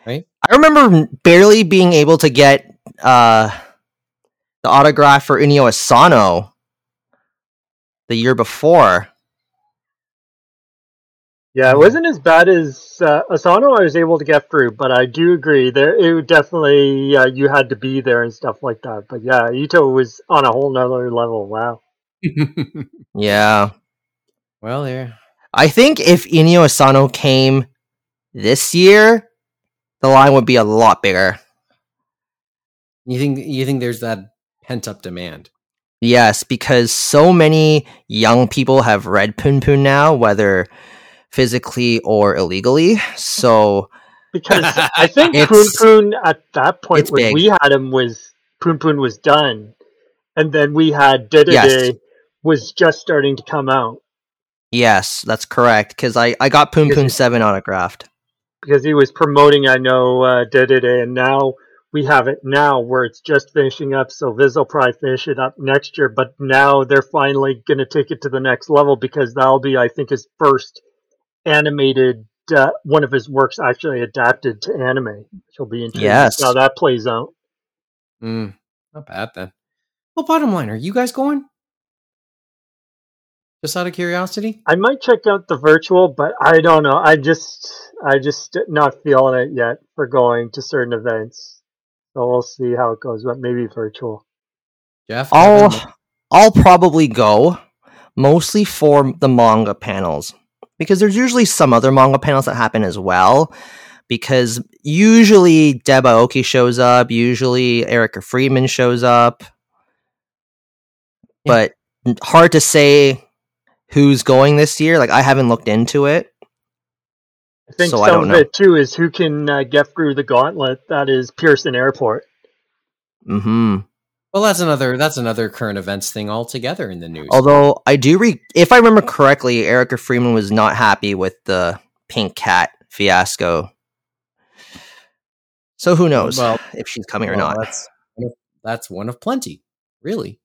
Speaker 2: Right.
Speaker 7: I remember barely being able to get uh, the autograph for Inio Asano the year before.
Speaker 3: Yeah, it wasn't as bad as uh, Asano. I was able to get through, but I do agree there. It would definitely uh, you had to be there and stuff like that. But yeah, Ito was on a whole nother level. Wow.
Speaker 7: Yeah.
Speaker 2: well, there.
Speaker 7: I think if Inio Asano came this year, the line would be a lot bigger.
Speaker 2: You think you think there's that pent up demand?
Speaker 7: Yes, because so many young people have read Punpun now, whether physically or illegally. So
Speaker 3: Because I think Poon
Speaker 7: It's-
Speaker 3: Poon at that point when
Speaker 7: big.
Speaker 3: we had him was Punpun was done, and then we had Dida
Speaker 7: Yes.
Speaker 3: Day was just starting to come out
Speaker 7: yes, that's correct. Because I, I got
Speaker 3: Punpun
Speaker 7: 7 autographed.
Speaker 3: because he was promoting. I know uh, Dida Day, and now we have it now where it's just finishing up. So Viz will probably finish it up next year, but now they're finally going to take it to the next level because that'll be, I think, his first animated. Uh, one of his works actually adapted to anime. She'll be interested
Speaker 7: Yes.
Speaker 3: how that plays out.
Speaker 2: Mm, not bad then. Well, bottom line, are you guys going? Just out of curiosity.
Speaker 3: I might check out the virtual, but I don't know. I just, I just not feeling it yet for going to certain events. So we'll see how it goes, but maybe virtual.
Speaker 2: Jeff,
Speaker 7: I'll, I'll probably go mostly for the manga panels because there's usually some other manga panels that happen as well. Because usually Deb Aoki shows up, usually Erica Friedman shows up, but hard to say who's going this year. Like I haven't looked into it.
Speaker 3: I think
Speaker 7: So
Speaker 3: some
Speaker 7: I don't
Speaker 3: of
Speaker 7: know.
Speaker 3: it too is who can uh, get through the gauntlet. That is Pearson Airport.
Speaker 7: hmm
Speaker 2: Well, that's another that's another current events thing altogether in the news.
Speaker 7: Although I do re- if I remember correctly, Erica Friedman was not happy with the pink cat fiasco. So who knows
Speaker 2: Well-
Speaker 7: if she's coming or not?
Speaker 2: That's one of, that's one of plenty, really.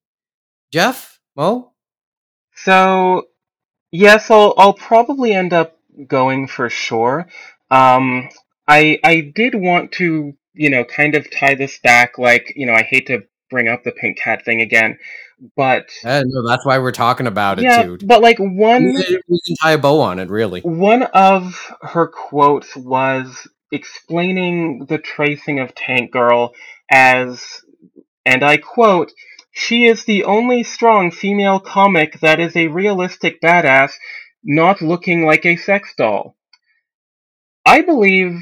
Speaker 2: Jeff, Mo,
Speaker 5: So, yes, I'll I'll probably end up going for sure. Um, I I did want to you know kind of tie this back. Like you know, I hate to bring up the pink cat thing again, but
Speaker 2: uh, no, that's why we're talking about it,
Speaker 5: yeah,
Speaker 2: dude.
Speaker 5: but like one
Speaker 2: We we can tie a bow on it, really.
Speaker 5: one of her quotes was explaining the tracing of Tank Girl as, and I quote, she is the only strong female comic that is a realistic badass, not looking like a sex doll. I believe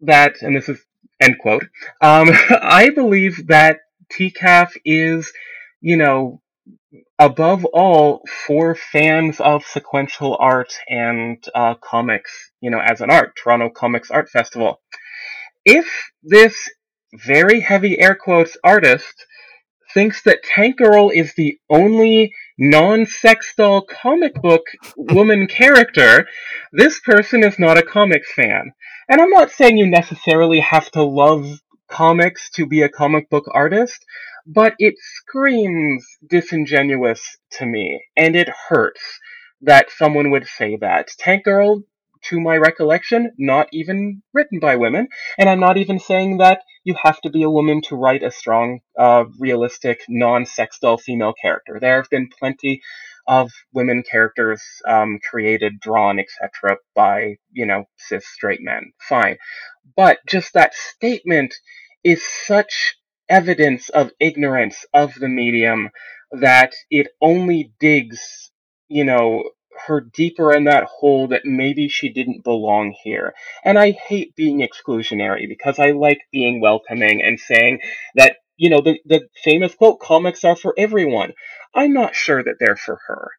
Speaker 5: that, and this is end quote, um, I believe that TCAF is, you know, above all for fans of sequential art and uh, comics, you know, as an art, Toronto Comics Art Festival. If this very heavy air quotes artist thinks that Tank Girl is the only non-sex doll comic book woman character, this person is not a comics fan. And I'm not saying you necessarily have to love comics to be a comic book artist, but it screams disingenuous to me, and it hurts that someone would say that. Tank Girl, to my recollection, not even written by women, and I'm not even saying that you have to be a woman to write a strong, uh, realistic, non-sex doll female character. There have been plenty of women characters um, created, drawn, etc., by you know cis straight men. Fine, but just that statement is such evidence of ignorance of the medium that it only digs, you know, her deeper in that hole that maybe she didn't belong here. And I hate being exclusionary because I like being welcoming and saying that, you know, the, the famous quote, comics are for everyone. I'm not sure that they're for her.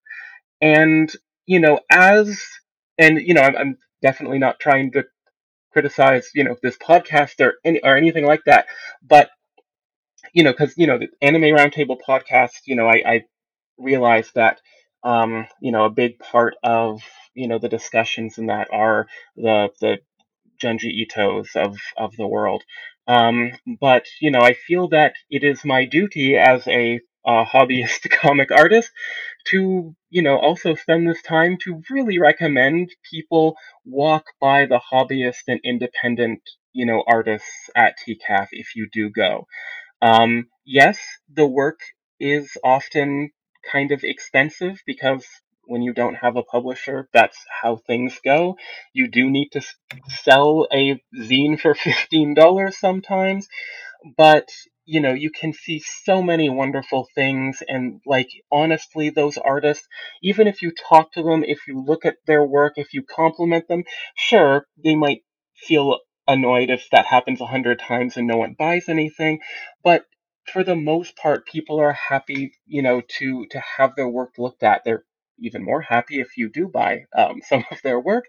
Speaker 5: And, you know, as, and, you know, I'm, I'm definitely not trying to criticize, you know, this podcast or any, or anything like that, but, you know, cause, you know, the Anime Roundtable podcast, you know, I, I realized that, um, you know, a big part of, you know, the discussions in that are the, the Junji Itos of, of the world. Um, but you know, I feel that it is my duty as a hobbyist comic artist to you know also spend this time to really recommend people walk by the hobbyist and independent you know artists at TCAF if you do go. Um, yes, the work is often kind of expensive because when you don't have a publisher, that's how things go. You do need to sell a zine for $15 sometimes, but you know, you can see so many wonderful things and like honestly those artists, even if you talk to them, if you look at their work, if you compliment them, sure, they might feel annoyed if that happens a hundred times and no one buys anything, but for the most part, people are happy, you know, to to have their work looked at. They're even more happy if you do buy um, some of their work.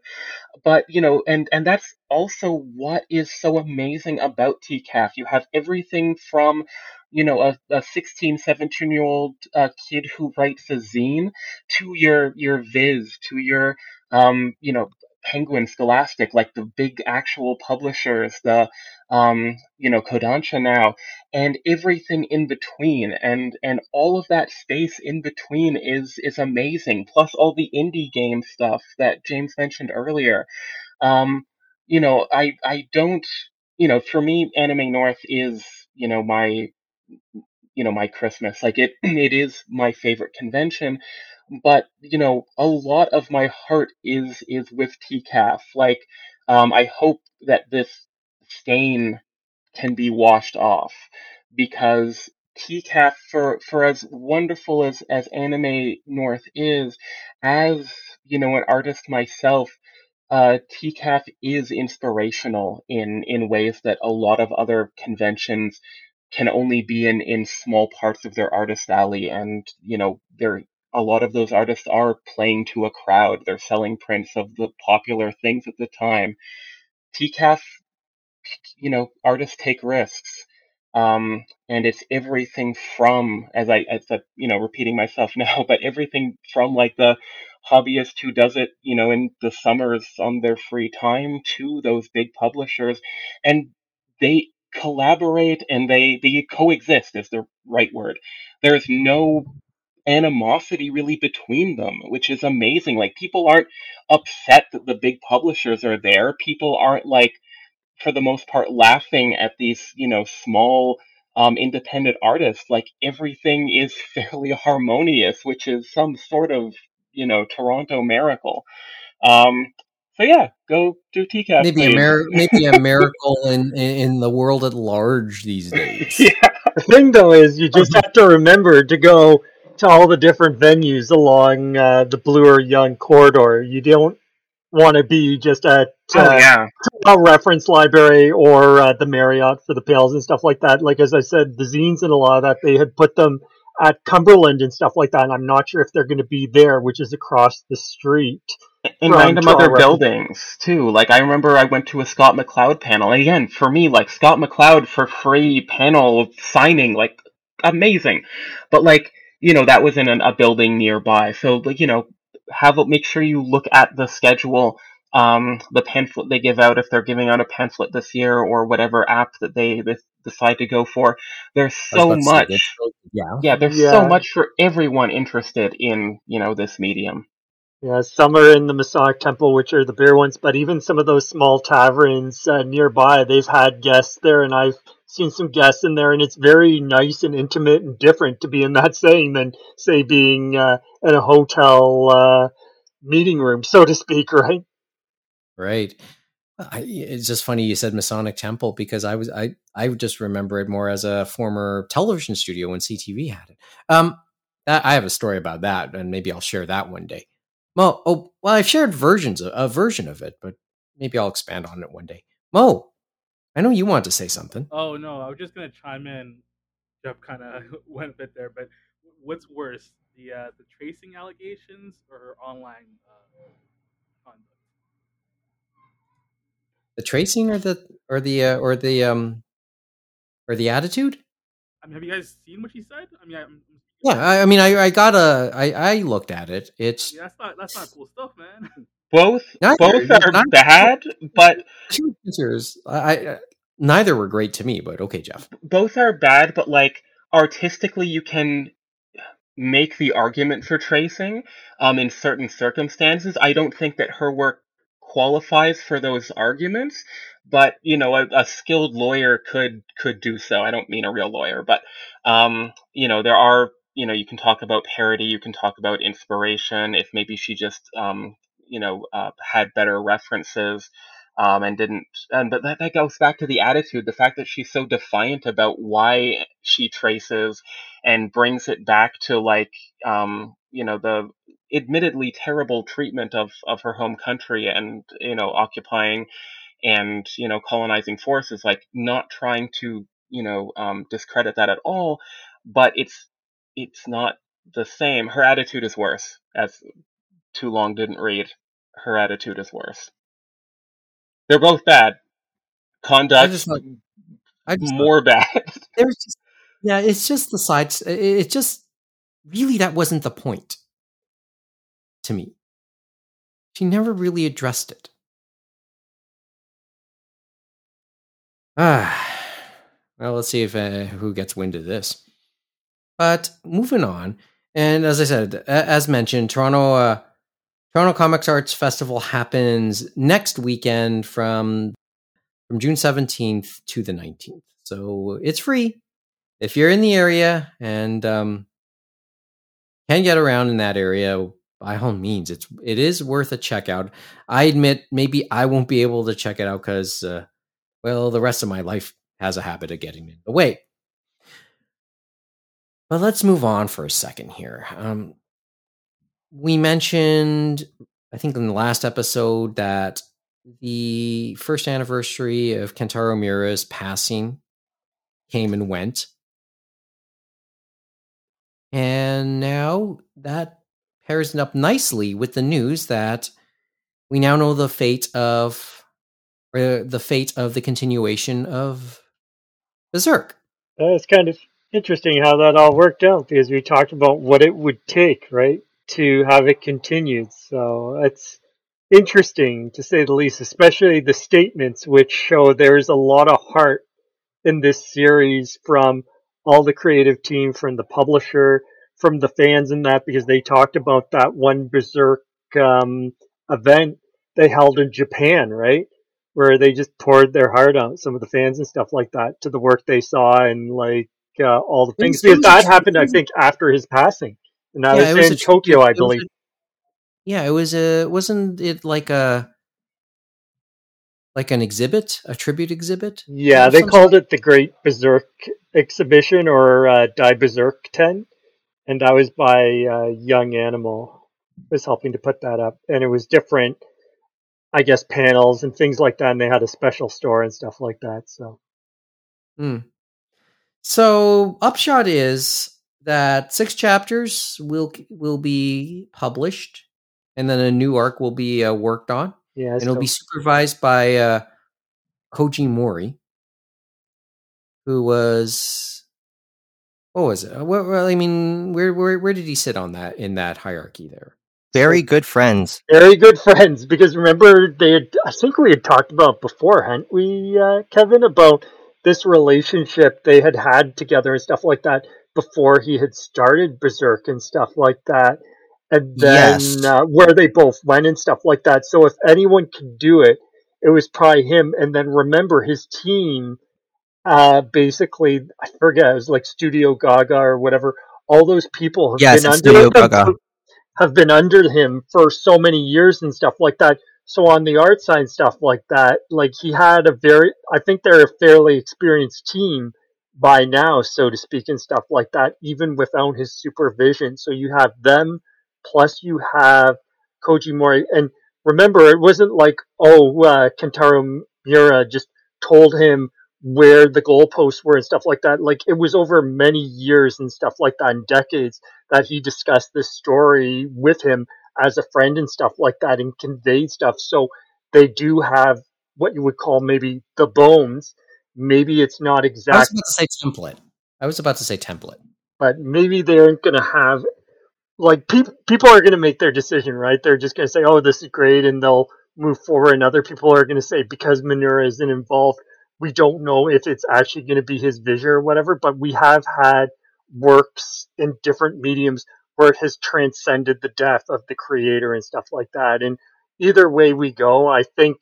Speaker 5: But you know, and and that's also what is so amazing about TCAF. You have everything from you know a, a 16 17 year old uh, kid who writes a zine to your your viz to your um you know penguin scholastic like the big actual publishers the um you know kodansha now and everything in between and and all of that space in between is is amazing plus all the indie game stuff that james mentioned earlier. Um you know i i don't you know for me anime north is you know my you know my christmas. Like it it is my favorite convention but you know a lot of my heart is is with tcaf like um i hope that this stain can be washed off because TCAF for for as wonderful as as Anime North is, as you know, an artist myself, uh, TCAF is inspirational in in ways that a lot of other conventions can only be in in small parts of their artist alley, and you know, there a lot of those artists are playing to a crowd. They're selling prints of the popular things at the time. TCAF you know, artists take risks. Um, and it's everything from, as I, as a, you know, repeating myself now, but everything from like the hobbyist who does it, you know, in the summers on their free time to those big publishers. And they collaborate and they, they coexist is the right word. There's no animosity really between them, which is amazing. Like people aren't upset that the big publishers are there. People aren't like, for the most part laughing at these you know small um, independent artists like everything is fairly harmonious which is some sort of you know toronto miracle um, so yeah go do tcaf
Speaker 2: maybe a mir- maybe a miracle in in the world at large these days
Speaker 5: yeah
Speaker 3: The thing though is you just have to remember to go to all the different venues along uh, the Bloor Yonge corridor. You don't want to be just at
Speaker 5: oh
Speaker 3: uh,
Speaker 5: yeah
Speaker 3: a reference library or uh, the Marriott for the pails and stuff like that. Like as I said, the zines and a lot of that they had put them at Cumberland and stuff like that. And I'm not sure if they're going to be there, which is across the street.
Speaker 5: In random other
Speaker 3: Reference.
Speaker 5: buildings too. Like I remember I went to a Scott McCloud panel. And again, for me, like Scott McCloud for free panel signing, like amazing. But like, you know, that was in an, a building nearby. So like, you know, have a, make sure you look at the schedule, um, the pamphlet they give out if they're giving out a pamphlet this year or whatever app that they, they decide to go for. There's so
Speaker 2: about to say,
Speaker 5: much.
Speaker 2: yeah
Speaker 5: Yeah, there's
Speaker 3: Yeah.
Speaker 5: so much for everyone interested in, you know, this medium.
Speaker 3: Yeah, some are in the Masonic Temple, which are the beer ones, but even some of those small taverns uh, nearby, they've had guests there, and I've seen some guests in there, and it's very nice and intimate and different to be in that setting than, say, being uh, in a hotel uh, meeting room, so to speak, right?
Speaker 2: Right. I, it's just funny you said Masonic Temple because I was I I just remember it more as a former television studio when CTV had it. Um, I have a story about that, and maybe I'll share that one day. Mo, oh well, I've shared versions of, a version of it, but maybe I'll expand on it one day. Mo, I know you want to say something.
Speaker 4: Oh no, I was just gonna chime in. Jeff kind of went a bit there, but what's worse, the uh, the tracing allegations or her online uh, conduct?
Speaker 2: The tracing or the or the uh, or the um or the attitude?
Speaker 4: I mean, have you guys seen what she said? I mean, I'm,
Speaker 2: Yeah, I, I mean, I I got a I I looked at it. It's
Speaker 4: yeah, that's not that's not cool stuff, man.
Speaker 5: Both
Speaker 2: Neither.
Speaker 5: both are
Speaker 2: Not-
Speaker 5: bad, but
Speaker 2: two pictures. I, I neither were great to me, but okay, Jeff.
Speaker 5: both are bad, but like artistically, you can make the argument for tracing um, in certain circumstances. I don't think that her work qualifies for those arguments, but you know, a, a skilled lawyer could could do so. I don't mean a real lawyer, but um, you know, there are you know, you can talk about parody, you can talk about inspiration. If maybe she just um, you know uh, had better references um, and didn't and but that, that goes back to the attitude the fact that she's so defiant about why she traces and brings it back to like um, you know the admittedly terrible treatment of of her home country and you know occupying and you know colonizing forces like not trying to you know um, discredit that at all but it's it's not the same her attitude is worse as too long didn't read her attitude is worse they're both bad.
Speaker 2: I
Speaker 5: Conduct
Speaker 2: just thought, I just
Speaker 5: more bad.
Speaker 2: there's just yeah, it's just the sides. it- It's just really that wasn't the point to me. She never really addressed it. Ah, well, let's see if uh, who gets wind of this. But moving on, and as I said, as mentioned, Toronto uh, Toronto Comics Arts Festival happens next weekend from from June seventeenth to the nineteenth. So it's free if you're in the area and um, can get around in that area. By all means, it's it is worth a check out. I admit, maybe I won't be able to check it out because, uh, well, the rest of my life has a habit of getting in the way. But let's move on for a second here. Um, we mentioned, I think in the last episode, that the first anniversary of Kentaro Miura's passing came and went. And now that pairs up nicely with the news that we now know the fate of the fate of the continuation of Berserk.
Speaker 3: It's kind of interesting how that all worked out because we talked about what it would take, right, to have it continued. So it's interesting to say the least, especially the statements which show there's a lot of heart in this series from all the creative team, from the publisher, from the fans, and that because they talked about that one Berserk um, event they held in Japan, right? Where they just poured their heart out, some of the fans and stuff like that, to the work they saw and like uh, all the things. Because that happened, I think, after his passing, and that
Speaker 2: Yeah, it
Speaker 3: was
Speaker 2: was
Speaker 3: in
Speaker 2: a
Speaker 3: Tokyo, I believe.
Speaker 2: a- yeah, it was a wasn't it like a like an exhibit, a tribute exhibit?
Speaker 3: Yeah, they called it the Great Berserk Exhibition or uh, Die Berserk 10, and that was by uh, Young Animal was helping to put that up, and it was different, I guess, panels and things like that, and they had a special store and stuff like that. So
Speaker 2: Hmm. So upshot is that six chapters will will be published, and then a new arc will be uh, worked on,
Speaker 3: yeah,
Speaker 2: and it'll
Speaker 3: so-
Speaker 2: be supervised by uh, Koji Mori, who was what was it? Uh, Well, well, I mean, where where where did he sit on that in that hierarchy there?
Speaker 7: Very good friends.
Speaker 3: very good friends because remember they had I think we had talked about before, hadn't we, uh, Kevin, about this relationship they had had together and stuff like that before he had started Berserk and stuff like that. And then
Speaker 7: Yes.
Speaker 3: uh, where they both went and stuff like that. So if anyone could do it, it was probably him. And then remember his team, uh, basically, I forget, it was like Studio Gaga or whatever. All those people have
Speaker 7: Yes,
Speaker 3: been under
Speaker 7: Studio
Speaker 3: him
Speaker 7: Gaga.
Speaker 3: have been under him for so many years and stuff like that. So on the art side stuff like that, like he had a very, I think they're a fairly experienced team by now, so to speak, and stuff like that, even without his supervision. So you have them, plus you have Koji Mori. And remember, it wasn't like, oh, uh, Kentaro Miura just told him where the goalposts were and stuff like that. Like it was over many years and stuff like that, and decades that he discussed this story with him as a friend and stuff like that and convey stuff. So they do have what you would call maybe the bones. Maybe it's not
Speaker 2: I was
Speaker 3: exact,
Speaker 2: about to say template. I was about to say template.
Speaker 3: but maybe they aren't going to have like people. People are going to make their decision, right? They're just going to say, "Oh, this is great," and they'll move forward. And other people are going to say, because Miura isn't involved, we don't know if it's actually going to be his vision or whatever, but we have had works in different mediums where it has transcended the death of the creator and stuff like that. And either way we go, I think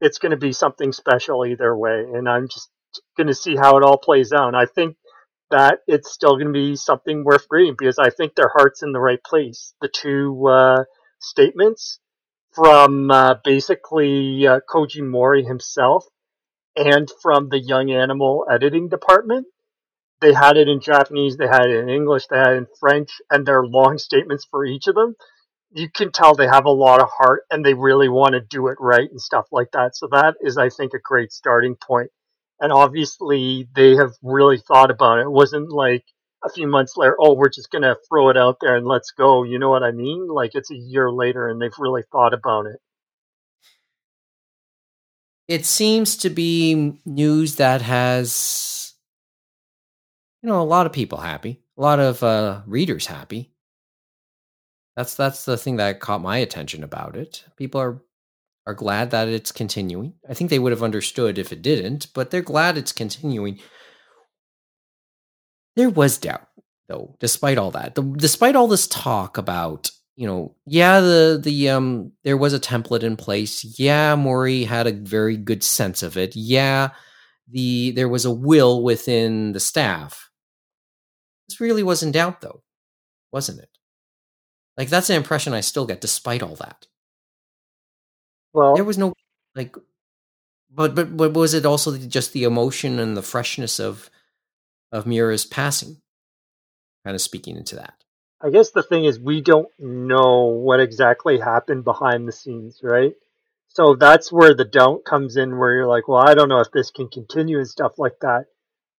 Speaker 3: it's going to be something special either way. And I'm just going to see how it all plays out. And I think that it's still going to be something worth reading because I think their heart's in the right place. The two uh, statements from uh, basically uh, Koji Mori himself and from the Young Animal editing department. They had it in Japanese, they had it in English, they had it in French, and they're long statements for each of them. You can tell they have a lot of heart and they really want to do it right and stuff like that. So that is, I think, a great starting point. And obviously, they have really thought about it. It wasn't like a few months later, oh, we're just going to throw it out there and let's go. You know what I mean? Like it's a year later and they've really thought about it.
Speaker 2: It seems to be news that has, you know, a lot of people happy, a lot of uh, readers happy. That's that's the thing that caught my attention about it. People are are glad that it's continuing. I think they would have understood if it didn't, but they're glad it's continuing. There was doubt, though, despite all that. The, despite all this talk about, you know, yeah, the the um there was a template in place. Yeah, Mori had a very good sense of it. Yeah, the there was a will within the staff. This really was in doubt, though, wasn't it? Like that's an impression I still get, despite all that.
Speaker 3: Well,
Speaker 2: There was no like, but but but was it also just the emotion and the freshness of of Miura's passing, kind of speaking into that?
Speaker 3: I guess the thing is we don't know what exactly happened behind the scenes, right? So that's where the doubt comes in where you're like, well, I don't know if this can continue and stuff like that.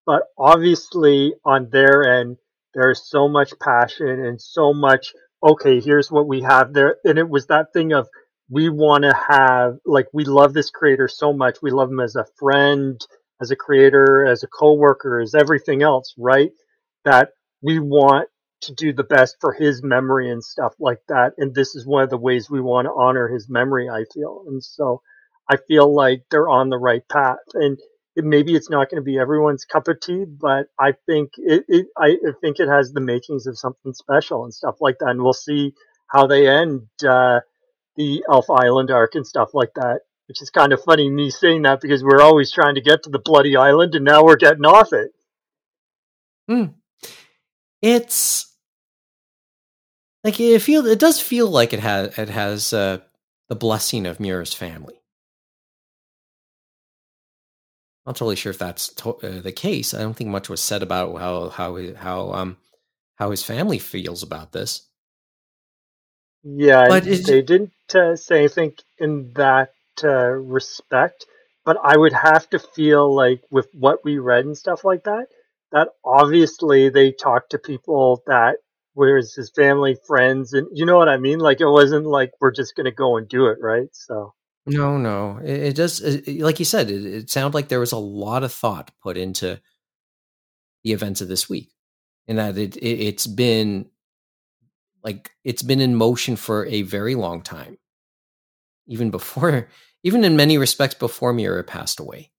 Speaker 3: But obviously on their end, there's so much passion and so much, okay, here's what we have there. And it was that thing of we want to have, like, we love this creator so much. We love him as a friend, as a creator, as a coworker, as everything else, right? That we want to do the best for his memory and stuff like that. And this is one of the ways we want to honor his memory, I feel. And so I feel like they're on the right path. And it, maybe it's not going to be everyone's cup of tea, but I think it, it I, think it has the makings of something special and stuff like that. And we'll see how they end uh, the Elf Island arc and stuff like that. Which is kind of funny me saying that because we're always trying to get to the bloody island and now we're getting off it.
Speaker 2: It's like it feel it does feel like it has it has uh, the blessing of Miura's family. I'm not totally sure if that's to- uh, the case. I don't think much was said about how how how um how his family feels about this.
Speaker 3: Yeah,
Speaker 2: But
Speaker 3: they didn't uh, say anything in that uh, respect, but I would have to feel like with what we read and stuff like that, that obviously they talked to people that was his family, friends, and you know what I mean. Like it wasn't like we're just gonna go and do it, right? So
Speaker 2: No, no, it, it does. It, like you said, it, it sounded like there was a lot of thought put into the events of this week, and that it, it it's been like it's been in motion for a very long time, even before, even in many respects before Miura passed away.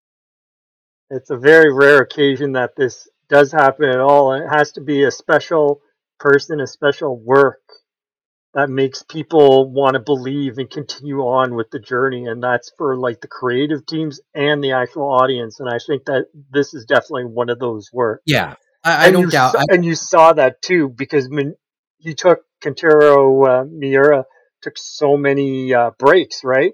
Speaker 3: it's a very rare occasion that this does happen at all, it has to be a special person, a special work that makes people want to believe and continue on with the journey and that's for like the creative teams and the actual audience and i think that this is definitely one of those works
Speaker 2: Yeah, I, I
Speaker 3: and
Speaker 2: don't
Speaker 3: you
Speaker 2: doubt.
Speaker 3: saw,
Speaker 2: I,
Speaker 3: and you saw that too because when you took Kentaro uh, Miura took so many uh, breaks right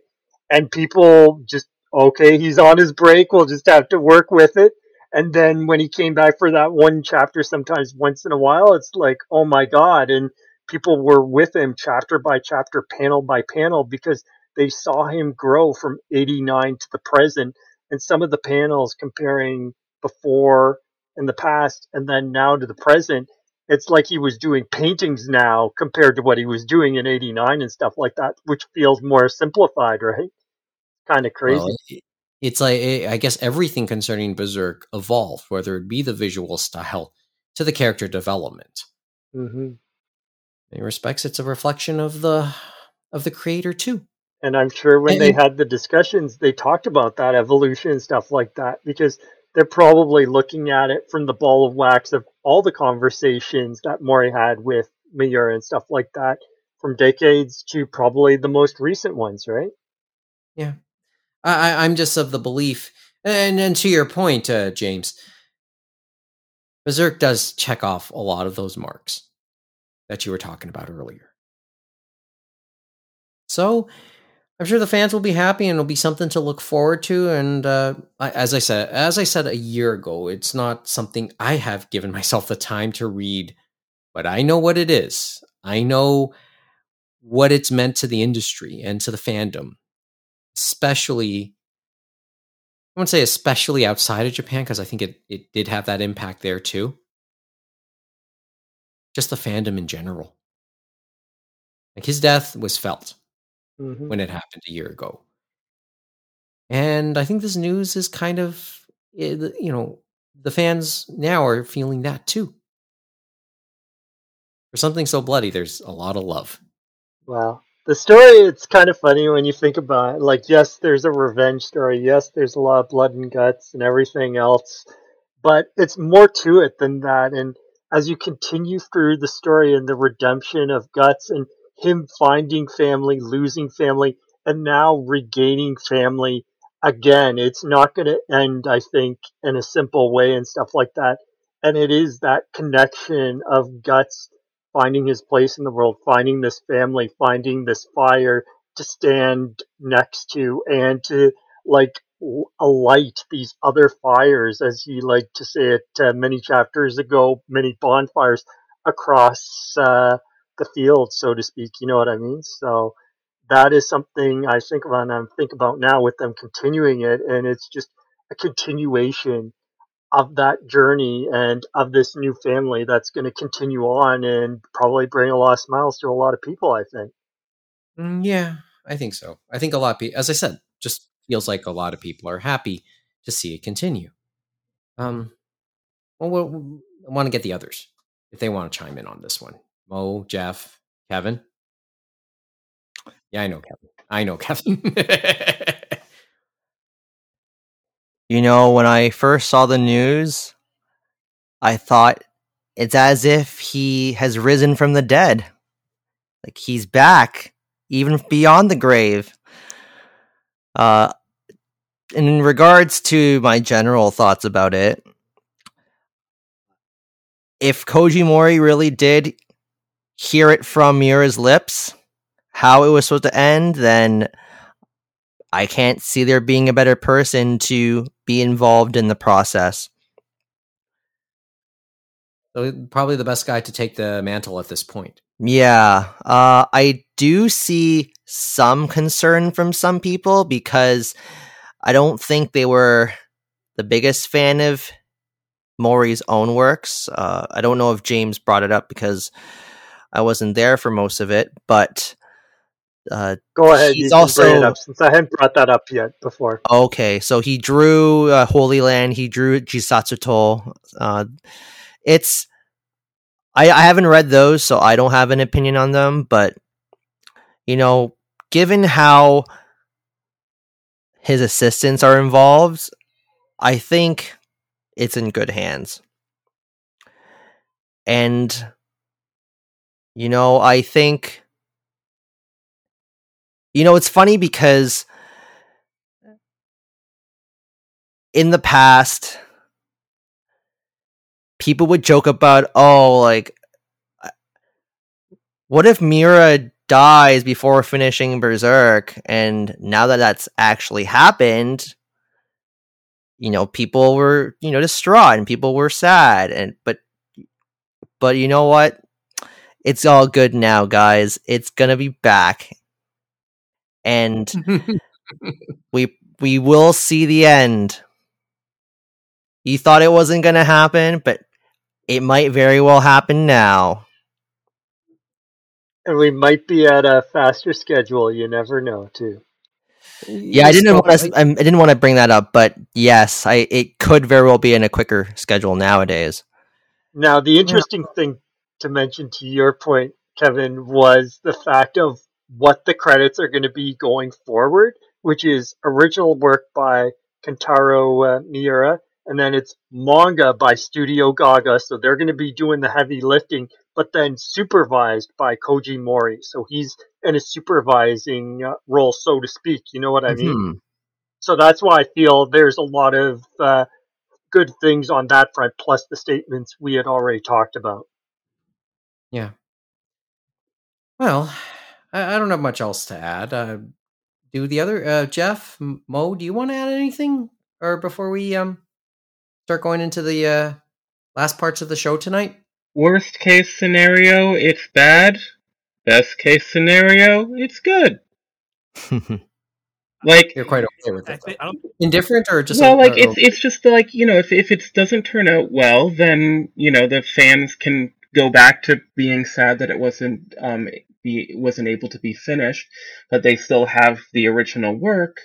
Speaker 3: and people just okay he's on his break we'll just have to work with it and then when he came back for that one chapter sometimes once in a while it's like oh my god and people were with him chapter by chapter panel by panel because they saw him grow from 89 to the present. And some of the panels comparing before in the past and then now to the present it's like he was doing paintings now compared to what he was doing in 89 and stuff like that which feels more simplified right? Kind of crazy.
Speaker 2: well, it's like I guess everything concerning Berserk evolved, whether it be the visual style to the character development.
Speaker 3: hmm
Speaker 2: In respects, it's a reflection of the of the creator too.
Speaker 3: And I'm sure when
Speaker 2: And-
Speaker 3: they had the discussions, they talked about that evolution and stuff like that because they're probably looking at it from the ball of wax of all the conversations that Mori had with Miura and stuff like that from decades to probably the most recent ones, right?
Speaker 2: Yeah. I, I'm just of the belief, and and to your point, uh, James, Berserk does check off a lot of those marks that you were talking about earlier. So, I'm sure the fans will be happy, and it'll be something to look forward to. And uh, I, as I said, as I said a year ago, it's not something I have given myself the time to read, but I know what it is. I know what it's meant to the industry and to the fandom especially I wouldn't say especially outside of Japan because I think it, it did have that impact there too. Just the fandom in general. Like his death was felt
Speaker 3: hmm
Speaker 2: when it happened a year ago. And I think this news is kind of, eh, you know, the fans now are feeling that too. For something so bloody, there's a lot of love.
Speaker 3: Wow. The story, it's kind of funny when you think about it. Like, yes, there's a revenge story. Yes, there's a lot of blood and guts and everything else. But it's more to it than that. And as you continue through the story and the redemption of Guts and him finding family, losing family, and now regaining family again, it's not going to end, I think, in a simple way and stuff like that. And it is that connection of Guts finding his place in the world, finding this family, finding this fire to stand next to and to like alight these other fires, as he liked to say it uh, many chapters ago, many bonfires across uh, the field, so to speak. You know what I mean? So that is something I think about and I think about now with them continuing it, and it's just a continuation of that journey and of this new family that's going to continue on and probably bring a lot of smiles to a lot of people. I think.
Speaker 2: Mm, yeah, I think so. I think a lot people, as I said, just feels like a lot of people are happy to see it continue. Um, well, we'll I want to get the others if they want to chime in on this one. Mo, Jeff, Kevin. Yeah, I know Kevin. I know Kevin.
Speaker 7: You know, when I first saw the news, I thought it's as if he has risen from the dead. Like he's back, even beyond the grave. Uh, in regards to my general thoughts about it, if Koji Mori really did hear it from Miura's lips, how it was supposed to end, then I can't see there being a better person to be involved in the process.
Speaker 2: probably the best guy to take the mantle at this point.
Speaker 7: Yeah, uh, I do see some concern from some people because I don't think they were the biggest fan of Mori's own works. Uh, I don't know if James brought it up because I wasn't there for most of it, but uh,
Speaker 3: Go ahead.
Speaker 7: He's
Speaker 3: you bring it
Speaker 7: also-
Speaker 3: since I hadn't brought that up yet before.
Speaker 7: Okay, so he drew uh, Holy Land. He drew Jisatsuto. Uh, it's I, I haven't read those, so I don't have an opinion on them. But you know, given how his assistants are involved, I think it's in good hands. And you know, I think you know it's funny because in the past people would joke about oh like uh, what if Miura dies before finishing berserk and now that that's actually happened you know people were you know distraught and people were sad and but but you know what? It's all good now guys. It's gonna be back. And we we will see the end. You thought it wasn't to happen, but it might very well happen now.
Speaker 3: And we might be at a faster schedule. You never know, too.
Speaker 7: Yeah, I didn't want to. I didn't want to bring that up, but yes, I it could very well be in a quicker schedule nowadays.
Speaker 3: Now, the interesting thing to mention to your point, Kevin, was the fact of what the credits are going to be going forward, which is original work by Kentaro uh, Miura, and then it's manga by Studio Gaga. So they're going to be doing the heavy lifting, but then supervised by Koji Mori. So he's in a supervising uh, role, so to speak. You know what I mean?
Speaker 7: Mhm.
Speaker 3: So that's why I feel there's a lot of uh, good things on that front, plus the statements we had already talked about.
Speaker 2: Yeah. Well, I, I don't have much else to add. Uh, do the other uh, Jeff Mo? Do you want to add anything, or before we um start going into the uh, last parts of the show tonight?
Speaker 5: Worst case scenario, it's bad. Best case scenario, it's good. Like
Speaker 2: You're quite okay with
Speaker 4: I,
Speaker 2: it. though. Indifferent or just
Speaker 5: well, like
Speaker 2: or-
Speaker 5: it's it's just like you know if if it doesn't turn out well, then you know the fans can go back to being sad that it wasn't um be wasn't able to be finished, but they still have the original work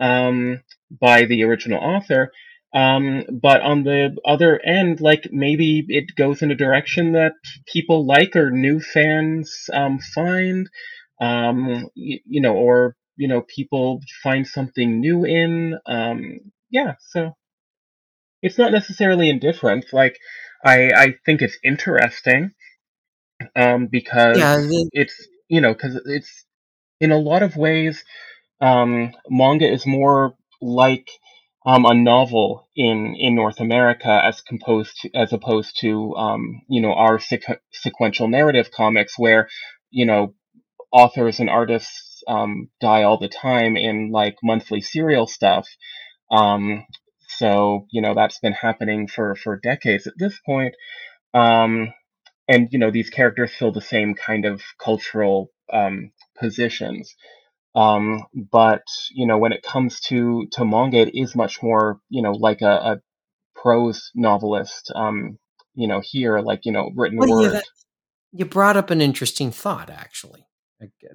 Speaker 5: um by the original author. Um, but on the other end, like maybe it goes in a direction that people like or new fans um find, um you, you know, or you know people find something new in. Um, yeah, so it's not necessarily indifferent. Like I I think it's interesting um because
Speaker 2: yeah, the-
Speaker 5: it's you know because it's in a lot of ways um manga is more like um a novel in in North America as composed to, as opposed to um you know our sequ- sequential narrative comics where you know authors and artists um die all the time in like monthly serial stuff um so you know that's been happening for for decades at this point um and you know these characters fill the same kind of cultural um, positions. Um, but you know when it comes to to manga, it is much more you know like a, a prose novelist. Um, you know here like you know written
Speaker 2: Well, yeah, that- you brought up an interesting thought, actually.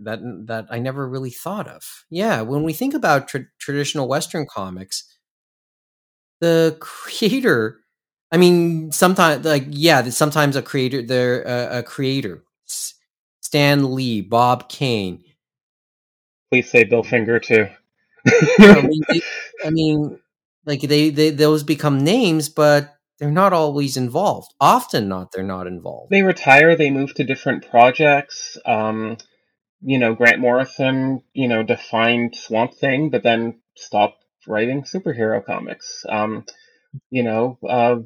Speaker 2: That that I never really thought of. Yeah, when we think about tra- traditional Western comics, the creator. I mean, sometimes like yeah, sometimes a creator. They're a, a creator. Stan Lee, Bob Kane.
Speaker 5: Please say Bill Finger too.
Speaker 2: I mean, they, I mean, like they, they those become names, but they're not always involved. Often, not they're not involved.
Speaker 5: they retire, they move to different projects. Um, you know, Grant Morrison, you know, defined Swamp Thing, but then stopped writing superhero comics. Um, you know, uh,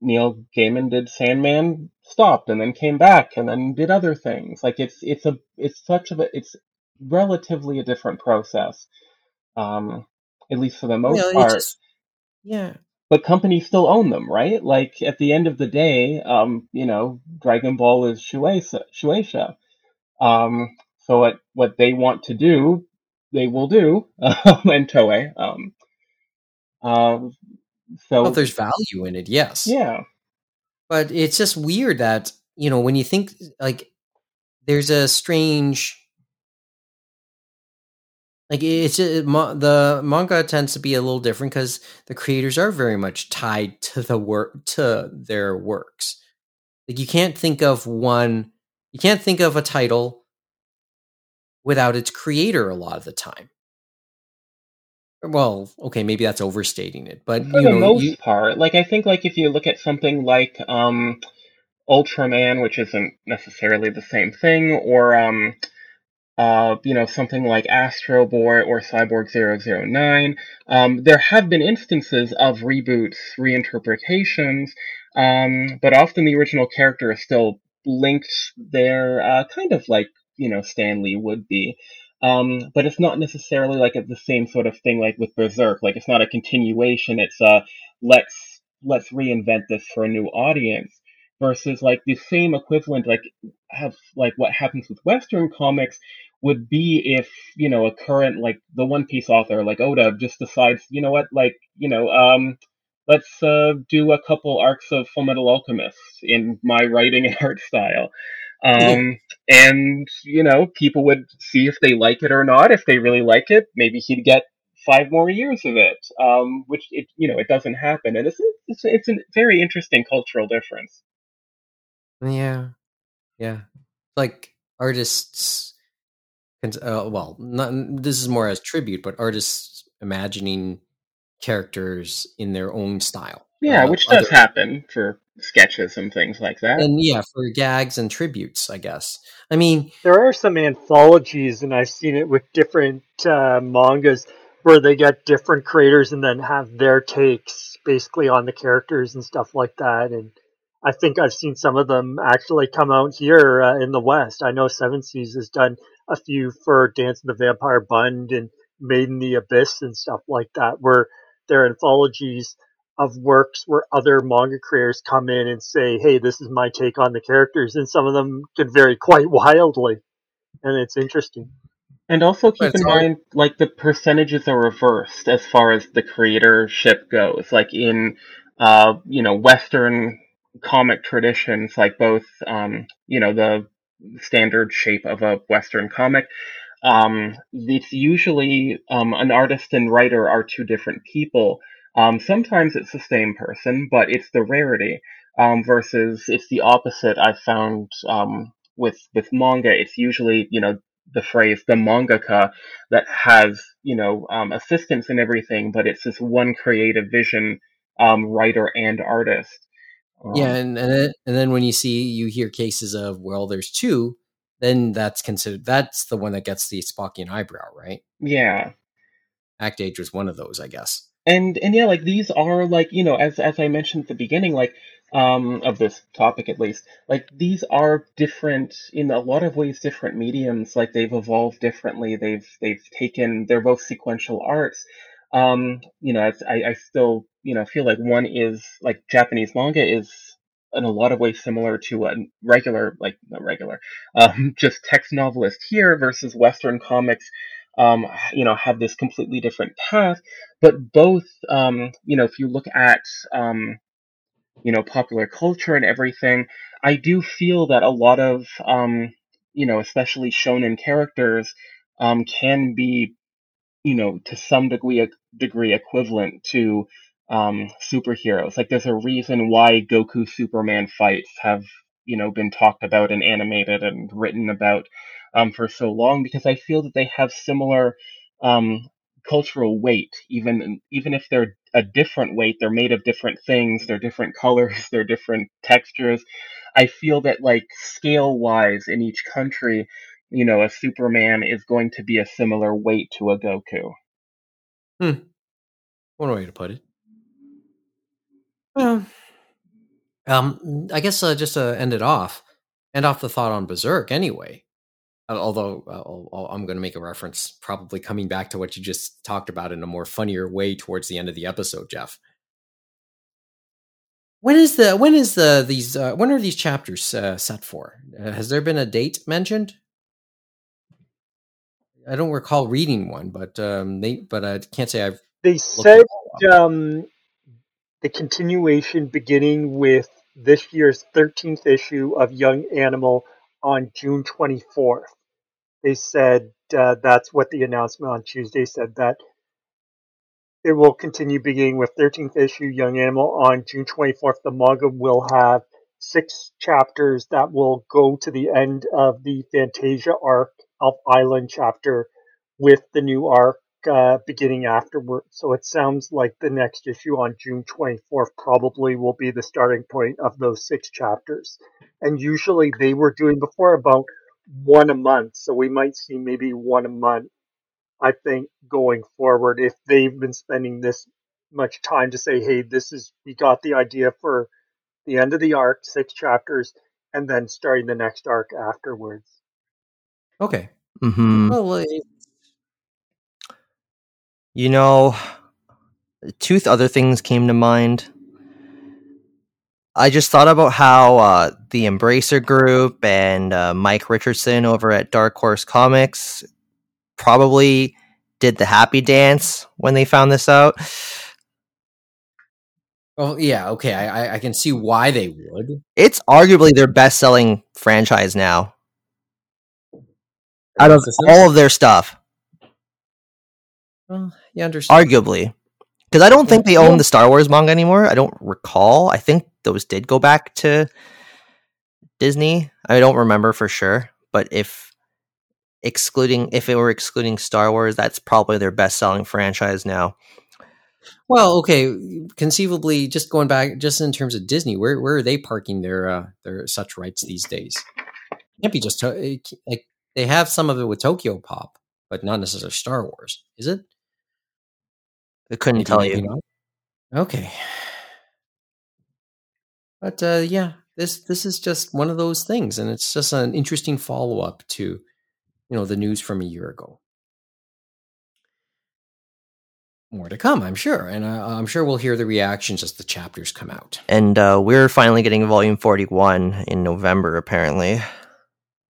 Speaker 5: Neil Gaiman did Sandman, stopped, and then came back, and then did other things. Like it's it's a it's such a it's relatively a different process, um, at least for the most part
Speaker 2: just- yeah.
Speaker 5: but companies still own them, right? Like at the end of the day, um, you know, Dragon Ball is Shueisha. Shueisha. Um, so what what they want to do, they will do, and Toei. Um, um, so
Speaker 2: Well, there's value in it, yes.
Speaker 5: yeah,
Speaker 2: But it's just weird that, you know, when you think like there's a strange like it's just, ma- the manga tends to be a little different because the creators are very much tied to the work to their works. Like you can't think of one, you can't think of a title without its creator a lot of the time. Well, okay, maybe that's overstating it, but
Speaker 5: for the
Speaker 2: know,
Speaker 5: most
Speaker 2: you,
Speaker 5: part, like I think like if you look at something like um, Ultraman, which isn't necessarily the same thing, or um, uh, you know, something like Astro Boy or Cyborg 009. Um, there have been instances of reboots, reinterpretations, um, but often the original character is still linked there, uh, kind of like, you know, Stan Lee would be. Um, but it's not necessarily like the same sort of thing like with Berserk. Like it's not a continuation. It's a let's let's reinvent this for a new audience versus like the same equivalent like have like what happens with Western comics would be if you know a current like the One Piece author like Oda just decides you know what like you know um let's uh, do a couple arcs of Fullmetal Alchemist in my writing and art style. Um, and you know, people would see if they like it or not. If they really like it, maybe he'd get five more years of it. Um, which it you know it doesn't happen, and it's it's it's a very interesting cultural difference.
Speaker 2: Yeah. Yeah. Like artists cons- uh, well, not, this is more as tribute, but artists imagining characters in their own style.
Speaker 5: Yeah,
Speaker 2: Uh,
Speaker 5: which does
Speaker 2: other-
Speaker 5: happen for sketches and things like that.
Speaker 2: and yeah, for gags and tributes, I guess. I mean,
Speaker 3: There are some anthologies, and I've seen it with different uh, mangas where they get different creators and then have their takes basically on the characters and stuff like that. And I think I've seen some of them actually come out here uh, in the West. I know Seven Seas has done a few for Dance of the Vampire Bund and Made in the Abyss and stuff like that, where they're anthologies of works where other manga creators come in and say, "Hey, this is my take on the characters," and some of them can vary quite wildly, and it's interesting.
Speaker 5: And also keep in
Speaker 2: hard-
Speaker 5: mind, like the percentages are reversed as far as the creatorship goes. Like in, uh, you know, Western comic traditions, like both, um, you know, the standard shape of a Western comic. Um, it's usually um, an artist and writer are two different people. Um, sometimes it's the same person, but it's the rarity. Um, versus it's the opposite. I found um, with with manga, it's usually you know the phrase the mangaka that has you know assistants and everything, but it's this one creative vision writer and artist. Um,
Speaker 2: yeah, and and then, and then when you see you hear cases of well, there's two, then that's considered that's the one that gets the Spockian eyebrow, right?
Speaker 5: yeah.
Speaker 2: Act Age was one of those, I guess.
Speaker 5: and and yeah like these are like you know as as i mentioned at the beginning like um of this topic at least like these are different in a lot of ways different mediums like they've evolved differently they've they've taken they're both sequential arts um you know as i i still you know feel like one is like japanese manga is in a lot of ways similar to a regular like not regular um just text novelist here versus western comics um, you know, have this completely different path. But both, um, you know, if you look at, um, you know, popular culture and everything, I do feel that a lot of, um, you know, especially shonen characters, um, can be, you know, to some degree degree equivalent to um, superheroes. Like, there's a reason why Goku Superman fights have, you know, been talked about and animated and written about um, for so long because I feel that they have similar um, cultural weight, even even if they're a different weight, they're made of different things, they're different colors, they're different textures. I feel that like scale wise in each country, you know, a Superman is going to be a similar weight to a Goku. Hmm.
Speaker 2: One way to put it. Well, um, I guess uh, just to end it off, end off the thought on Berserk anyway. Uh, Although uh, I'll- I'll- I'm going to make a reference, probably coming back to what you just talked about in a more funnier way towards the end of the episode, Jeff. When is the when is the these uh, when are these chapters uh, set for? Uh, has there been a date mentioned? I don't recall reading one, but um, they but I can't say I've
Speaker 3: They said
Speaker 2: it all up.
Speaker 3: um, the continuation beginning with this year's 13th issue of Young Animal on June 24th. They said uh, that's what the announcement on Tuesday said that it will continue beginning with 13th issue Young Animal on June 24th. The manga will have six chapters that will go to the end of the Fantasia arc of Island chapter with the new arc uh, beginning afterward. So it sounds like the next issue on June 24th probably will be the starting point of those six chapters. And usually they were doing before about one a month. So we might see maybe one a month, I think, going forward if they've been spending this much time to say, hey, this is, we got the idea for the end of the arc, six chapters, and then starting the next arc afterwards.
Speaker 2: Okay.
Speaker 7: hmm
Speaker 2: Well,
Speaker 7: You know, two th- other things came to mind. I just thought about how uh, the Embracer Group and uh, Mike Richardson over at Dark Horse Comics probably did the happy dance when they found this out.
Speaker 2: well, yeah, okay. I, I I can see why they would.
Speaker 7: It's arguably their best selling franchise now out of all of their stuff.
Speaker 2: Well, you understand.
Speaker 7: Arguably. Because I don't think they own the Star Wars manga anymore. I don't recall. I think those did go back to Disney. I don't remember for sure. But if excluding if it were excluding Star Wars, that's probably their best selling franchise now.
Speaker 2: Well, okay, conceivably, just going back, just in terms of Disney, where where are they parking their uh, their such rights these days? It can't be just to- like they have some of it with Tokyo Pop, but not necessarily Star Wars, is it?
Speaker 7: I couldn't
Speaker 2: Maybe,
Speaker 7: tell
Speaker 2: maybe
Speaker 7: you.
Speaker 2: not. Okay, but uh, yeah, this this is just one of those things, and it's just an interesting follow up to you know the news from a year ago. More to come, I'm sure, and uh, I'm sure we'll hear the reactions as the chapters come out.
Speaker 7: And uh, we're finally getting volume 41 in November, apparently.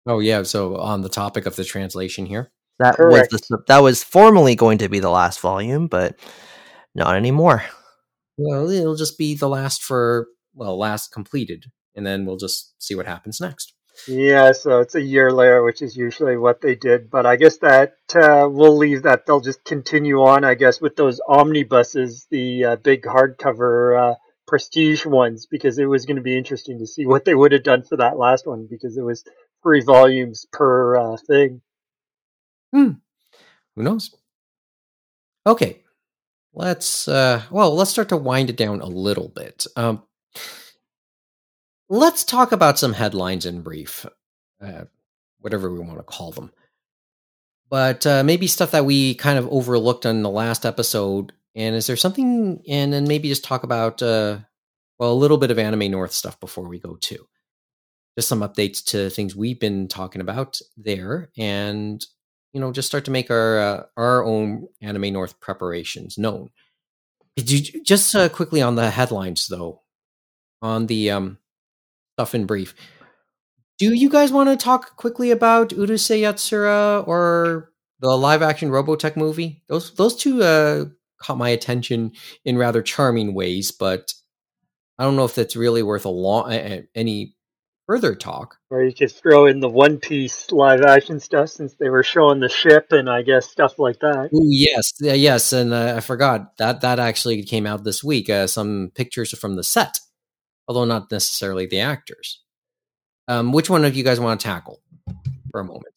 Speaker 2: Oh yeah, so on the topic of the translation here.
Speaker 7: That
Speaker 3: Correct.
Speaker 7: was the, that was formerly going to be the last volume, but not anymore.
Speaker 2: Well, it'll just be the last for well, last completed, and then we'll just see what happens next.
Speaker 3: Yeah, so it's a year later, which is usually what they did. But I guess that uh, we'll leave that. They'll just continue on, I guess, with those omnibuses, the uh, big hardcover uh, prestige ones, because it was going to be interesting to see what they would have done for that last one, because it was three volumes per uh, thing.
Speaker 2: Who knows? Okay, let's uh, well, let's start to wind it down a little bit. Um, let's talk about some headlines in brief, uh, whatever we want to call them. But uh, maybe stuff that we kind of overlooked on the last episode. And is there something? And then maybe just talk about uh, well, a little bit of Anime North stuff before we go too. Just some updates to things we've been talking about there, and you know, just start to make our uh, our own Anime North preparations known. Did you just uh, quickly on the headlines though, on the um stuff in brief? Do you guys want to talk quickly about Urusei Yatsura or the live action Robotech movie? Those those two uh, caught my attention in rather charming ways, but I don't know if that's really worth a long any further talk.
Speaker 3: Or you could throw in the One Piece live action stuff since they were showing the ship and I guess stuff like that.
Speaker 2: Ooh, yes, yeah, yes, and uh, I forgot that that actually came out this week. Uh, some pictures from the set, although not necessarily the actors. Um, which one of you guys want to tackle for a moment?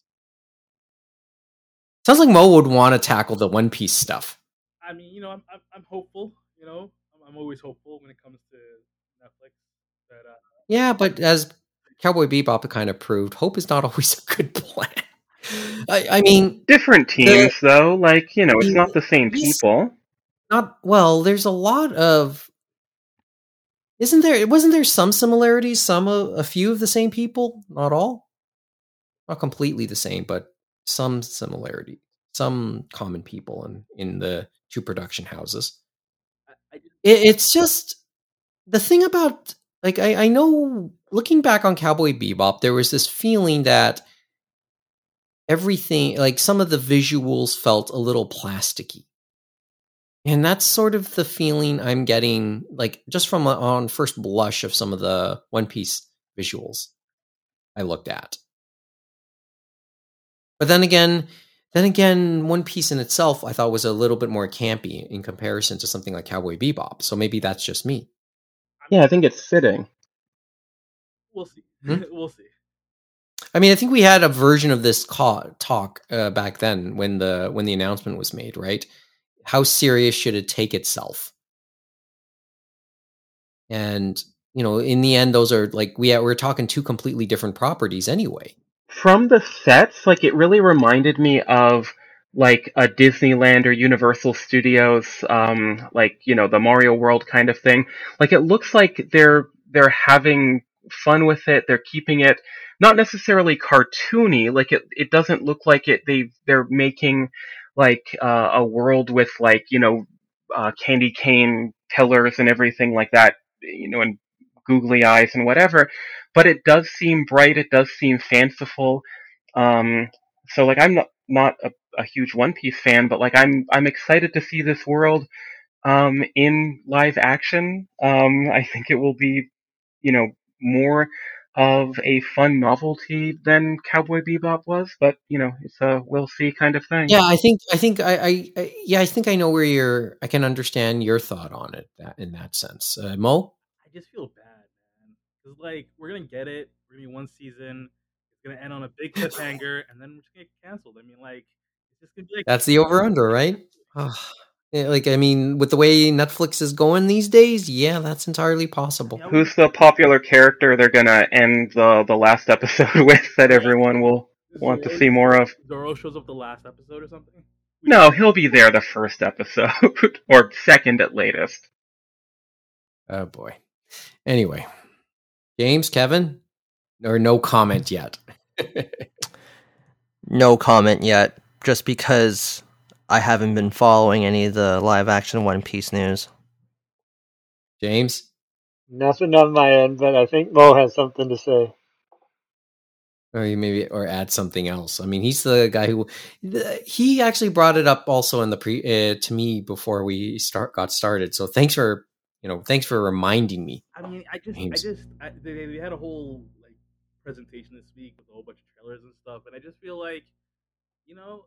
Speaker 2: Sounds like Mo would want to tackle the One Piece stuff.
Speaker 4: I mean, you know, I'm I'm, I'm hopeful. You know, I'm, I'm always hopeful when it comes to Netflix. That uh,
Speaker 2: Yeah, but as Cowboy Bebop kind of proved, hope is not always a good plan. I, I mean,
Speaker 5: Different teams, though. Like you know, it's not the same people.
Speaker 2: not well. There's a lot of. Isn't there? Wasn't there some similarities? Some, a, a few of the same people, not all. Not completely the same, but some similarity, some common people in in the two production houses.
Speaker 4: I, I just,
Speaker 2: It, it's just the thing about like I, I know looking back on Cowboy Bebop, there was this feeling that everything like some of the visuals felt a little plasticky. And that's sort of the feeling I'm getting, like just from a, on first blush of some of the One Piece visuals I looked at. But then again, then again, One Piece in itself I thought was a little bit more campy in comparison to something like Cowboy Bebop. So maybe that's just me.
Speaker 5: Yeah, I think it's fitting.
Speaker 4: we'll see.
Speaker 2: Hmm?
Speaker 4: we'll see.
Speaker 2: I mean, I think we had a version of this ca- talk uh, back then when the when the announcement was made, right? How serious should it take itself? And you know, in the end, those are like we we're talking two completely different properties anyway.
Speaker 5: From the sets, like it really reminded me of like a Disneyland or Universal Studios, um, like you know the Mario World kind of thing. Like it looks like they're they're having fun with it. They're keeping it not necessarily cartoony. Like it it doesn't look like it. They they're making like uh, a world with like you know uh, candy cane pillars and everything like that. You know, and googly eyes and whatever. But it does seem bright. It does seem fanciful. Um, so like I'm not not a, a huge One Piece fan, but like I'm I'm excited to see this world um, in live action. Um, I think it will be, you know, more of a fun novelty than Cowboy Bebop was, but you know, it's a we'll see kind of thing.
Speaker 2: Yeah, I think I think I, I, I yeah I think I know where you're. I can understand your thought on it that, in that sense. Uh, Mo,
Speaker 4: I just feel bad, man. Cause like we're gonna get it. We're gonna be one season. It's gonna end on a big cliffhanger, and then we're just gonna get canceled. I mean, like it's just gonna be like
Speaker 2: That's the over under, right? Yeah, like I mean, with the way Netflix is going these days, yeah, that's entirely possible.
Speaker 5: Who's the popular character they're gonna end the the last episode with that everyone will want to see more of?
Speaker 4: Zoro shows up the last episode or something.
Speaker 5: No, he'll be there the first episode or second at latest.
Speaker 2: Oh boy. Anyway, James, Kevin, or no comment yet.
Speaker 7: No comment yet, just because I haven't been following any of the live action One Piece news.
Speaker 2: James,
Speaker 3: Nothing on my end, but I think Mo has something to say.
Speaker 2: or you maybe or add something else. I mean, he's the guy who he actually brought it up also in the pre uh, to me before we start got started. So thanks for you know thanks for reminding me.
Speaker 4: I mean, I just,
Speaker 2: James.
Speaker 4: I just, I, they, they had a whole like presentation this week with a whole bunch of trailers and stuff, and I just feel like, you know,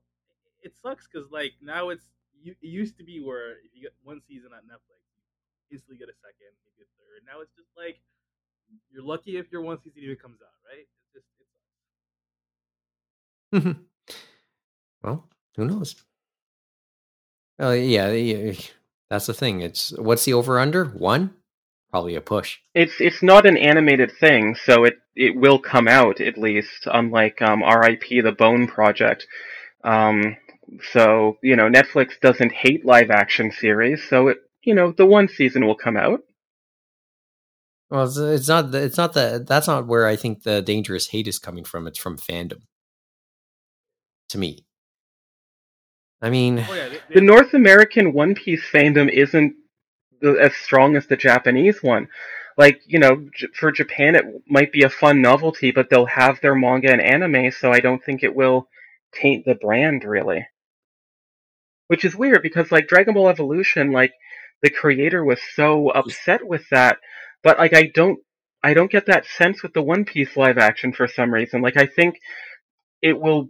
Speaker 4: it sucks because like now it's you, it used to be where if you get one season on Netflix, you instantly get a second, maybe a third. Now it's just like you're lucky if your one season even comes out, right? It's just, it sucks.
Speaker 2: well, who knows? Oh yeah, yeah, that's the thing. It's what's the over under one? Probably a push.
Speaker 5: It's it's not an animated thing, so it it will come out at least. Unlike um, R.I.P. the Bone Project. Um, so you know Netflix doesn't hate live action series, so it you know the one season will come out.
Speaker 2: Well, it's, it's not. the- It's not the. That's not where I think the dangerous hate is coming from. It's from fandom. To me, I mean,
Speaker 4: Oh yeah, they,
Speaker 5: The North American One Piece fandom isn't the- as strong as the Japanese one. Like, you know, J- for Japan it might be a fun novelty, but they'll have their manga and anime, so I don't think it will taint the brand really. Which is weird because like Dragon Ball Evolution, like the creator was so upset with that, but like I don't I don't get that sense with the One Piece live action for some reason. Like I think it will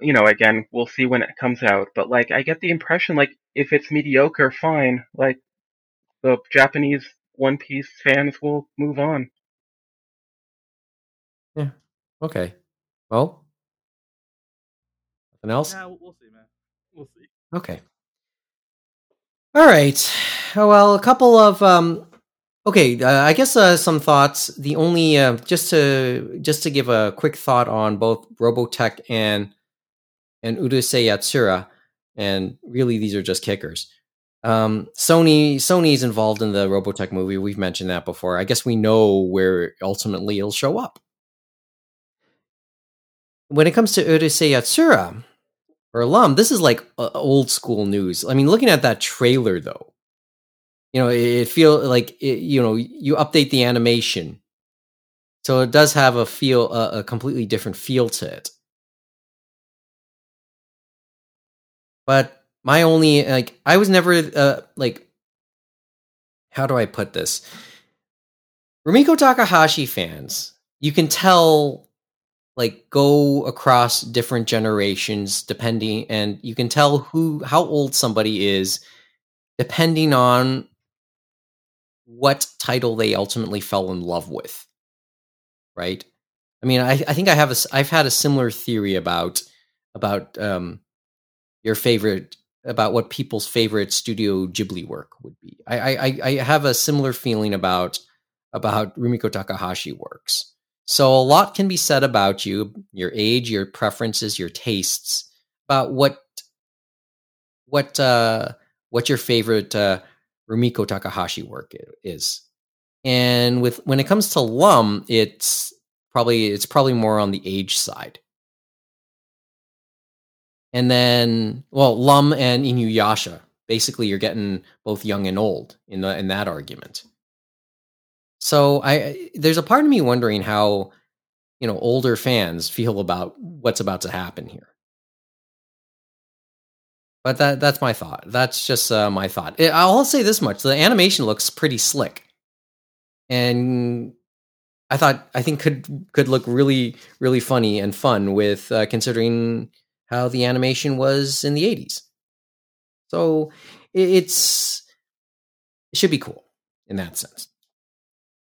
Speaker 5: you know, again, we'll see when it comes out, but like I get the impression like if it's mediocre, fine. Like the Japanese One Piece fans will move on. Yeah.
Speaker 2: Okay. Well, nothing else.
Speaker 4: yeah, we'll, we'll see, man. We'll see.
Speaker 2: Okay. All right. Oh, well, a couple of um okay, uh, I guess uh, some thoughts. The only uh, just to just to give a quick thought on both Robotech and and Urusei Yatsura and really these are just kickers. Um Sony Sony's involved in the Robotech movie. We've mentioned that before. I guess we know where ultimately it'll show up. When it comes to Urusei Yatsura, or Lum, this is like old school news. I mean, looking at that trailer though, you know, it, it feel like it, you know you update the animation, so it does have a feel a, a completely different feel to it. But my only like I was never uh, like how do I put this? Rumiko Takahashi fans, you can tell like go across different generations depending and you can tell who how old somebody is depending on what title they ultimately fell in love with right? I mean i, I think i have a i've had a similar theory about about um your favorite about what people's favorite studio ghibli work would be. I i I- have a similar feeling about about rumiko takahashi works so a lot can be said about you, your age, your preferences, your tastes, about what what uh what your favorite uh Rumiko Takahashi work is. And with when it comes to Lum, it's probably it's probably more on the age side. And then well, Lum and Inuyasha, basically you're getting both young and old in the in that argument. So I there's a part of me wondering how you know older fans feel about what's about to happen here. But that that's my thought. That's just uh, my thought. I'll say this much: the animation looks pretty slick, and I thought I think could could look really really funny and fun with uh, considering how the animation was in the '80s. So it, it's it should be cool in that sense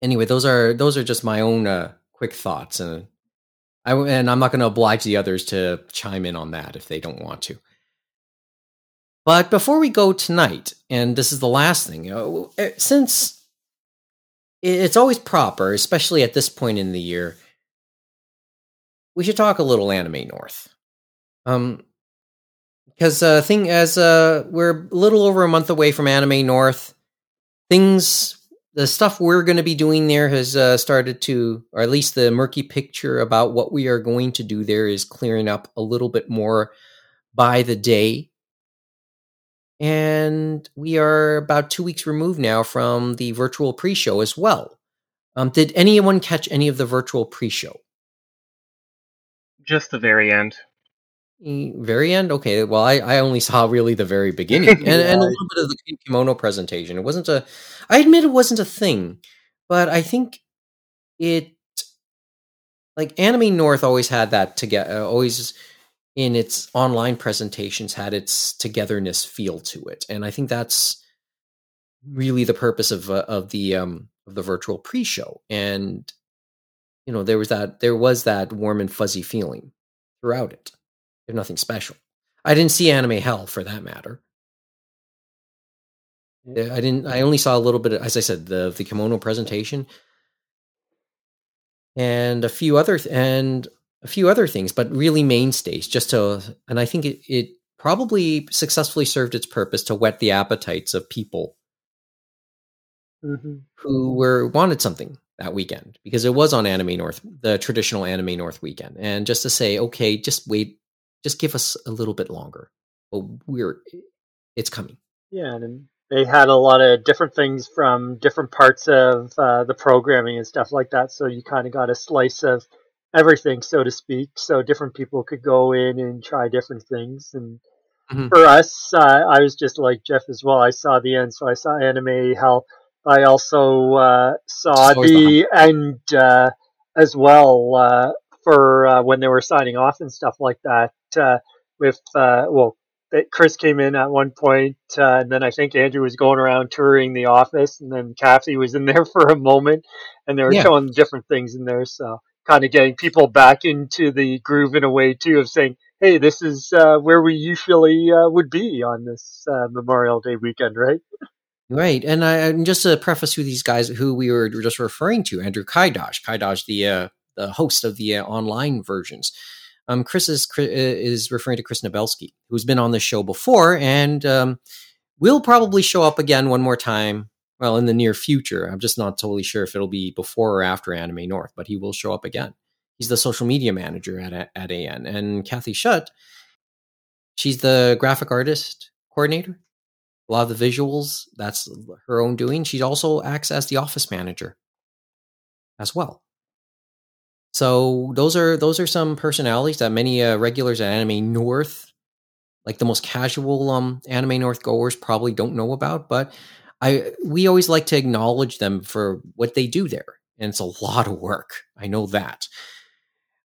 Speaker 2: anyway, those are those are just my own uh, quick thoughts, and I, and I'm not going to oblige the others to chime in on that if they don't want to. But before we go tonight, and this is the last thing, uh, eh, since it's always proper, especially at this point in the year, we should talk a little Anime North. Um, because uh, thing as uh, we're a little over a month away from Anime North, things the stuff we're going to be doing there has uh, started to, or at least the murky picture about what we are going to do there is clearing up a little bit more by the day. And we are about two weeks removed now from the virtual pre show as well. Um, did anyone catch any of the virtual pre show?
Speaker 5: Just the very end.
Speaker 2: Very end? Okay. Well, I, I only saw really the very beginning and, yeah. and a little bit of the kimono presentation. It wasn't a, I admit it wasn't a thing, but I think it, like Anime North always had that together, uh, always in its online presentations had its togetherness feel to it. And I think that's really the purpose of, uh, of the, um, of the virtual pre-show. And, you know, there was that, there was that warm and fuzzy feeling throughout it. Nothing special. I didn't see anime hell for that matter. I didn't. I only saw a little bit. Of, as I said, the the kimono presentation and a few other th- and a few other things, but really mainstays. Just to, and I think it, it probably successfully served its purpose to whet the appetites of people
Speaker 3: mm-hmm.
Speaker 2: who were wanted something that weekend because it was on Anime North, the traditional Anime North weekend, and just to say, okay, just wait just give us a little bit longer. But we're it's coming.
Speaker 3: Yeah, and they had a lot of different things from different parts of uh, the programming and stuff like that. So you kind of got a slice of everything, so to speak. So different people could go in and try different things. And mm-hmm. for us, uh, I was just like Jeff as well. I saw the end, so I saw anime hell. I also uh, saw the end uh, as well uh, for uh, when they were signing off and stuff like that uh, with uh, well, Chris came in at one point, uh, and then I think Andrew was going around touring the office, and then Kathy was in there for a moment, and they were yeah. showing different things in there. So kind of getting people back into the groove in a way too of saying, "Hey, this is uh, where we usually uh, would be on this uh, Memorial Day weekend, right?"
Speaker 2: Right, and, I, and just to preface who these guys who we were just referring to, Andrew Kaidosh, Kaidosh, the uh, the host of the uh, online versions. Um, Chris is is referring to Chris Nabelsky, who's been on the show before, and um, will probably show up again one more time. Well, in the near future, I'm just not totally sure if it'll be before or after Anime North, but he will show up again. He's the social media manager at at AN, and Kathy Shutt, she's the graphic artist coordinator. A lot of the visuals, that's her own doing. She also acts as the office manager as well. So those are those are some personalities that many uh, regulars at Anime North, like the most casual um, Anime North goers, probably don't know about. But I we always like to acknowledge them for what they do there, and it's a lot of work. I know that.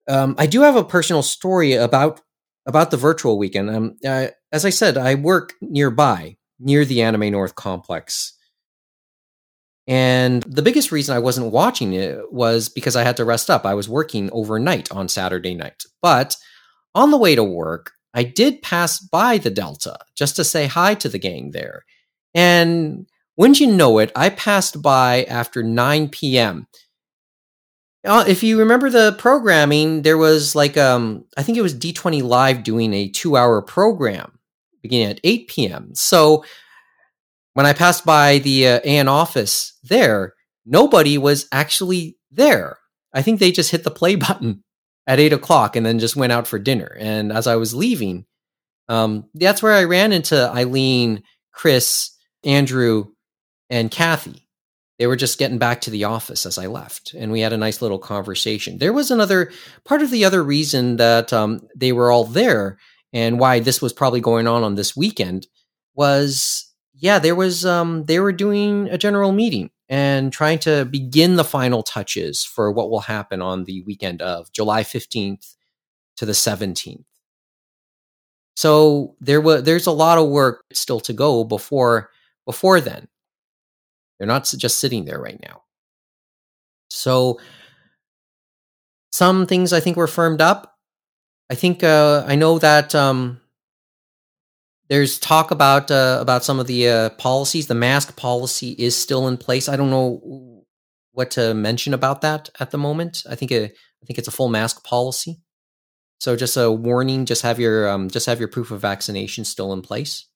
Speaker 2: Um, I do have a personal story about about the virtual weekend. Um, uh, as I said, I work nearby near the Anime North complex and the biggest reason I wasn't watching it was because I had to rest up. I was working overnight on Saturday night. But on the way to work, I did pass by the Delta just to say hi to the gang there. And wouldn't you know it, I passed by after 9 p.m. Uh, if you remember the programming, there was like, um, I think it was D20 Live doing a two hour program beginning at 8 p.m. So when I passed by the uh, AN office there, nobody was actually there. I think they just hit the play button at eight o'clock and then just went out for dinner. And as I was leaving, um, that's where I ran into Eileen, Chris, Andrew, and Kathy. They were just getting back to the office as I left, and we had a nice little conversation. There was another part of the other reason that um, they were all there and why this was probably going on on this weekend was yeah, there was um they were doing a general meeting and trying to begin the final touches for what will happen on the weekend of July 15th to the 17th. So there was there's a lot of work still to go before before then. They're not just sitting there right now. So some things I think were firmed up. I think uh, I know that um, there's talk about uh, about some of the uh, policies. The mask policy is still in place. I don't know what to mention about that at the moment. I think it, I think it's a full mask policy. So just a warning: just have your um, just have your proof of vaccination still in place.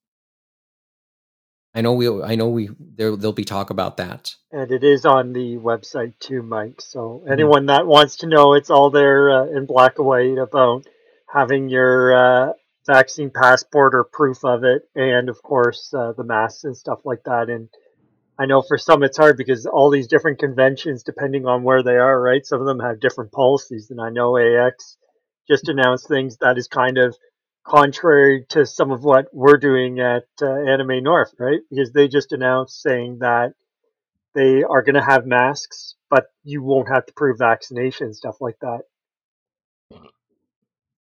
Speaker 2: I know we I know we there there'll be talk about that.
Speaker 3: And it is on the website too, Mike. So anyone that wants to know, it's all there uh, in black and white about having your uh, vaccine passport or proof of it, and of course uh, the masks and stuff like that. And I know for some it's hard because all these different conventions, depending on where they are, right? Some of them have different policies, and I know AX just announced things that is kind of contrary to some of what we're doing at uh, Anime North, right? Because they just announced saying that they are going to have masks, but you won't have to prove vaccination stuff like that.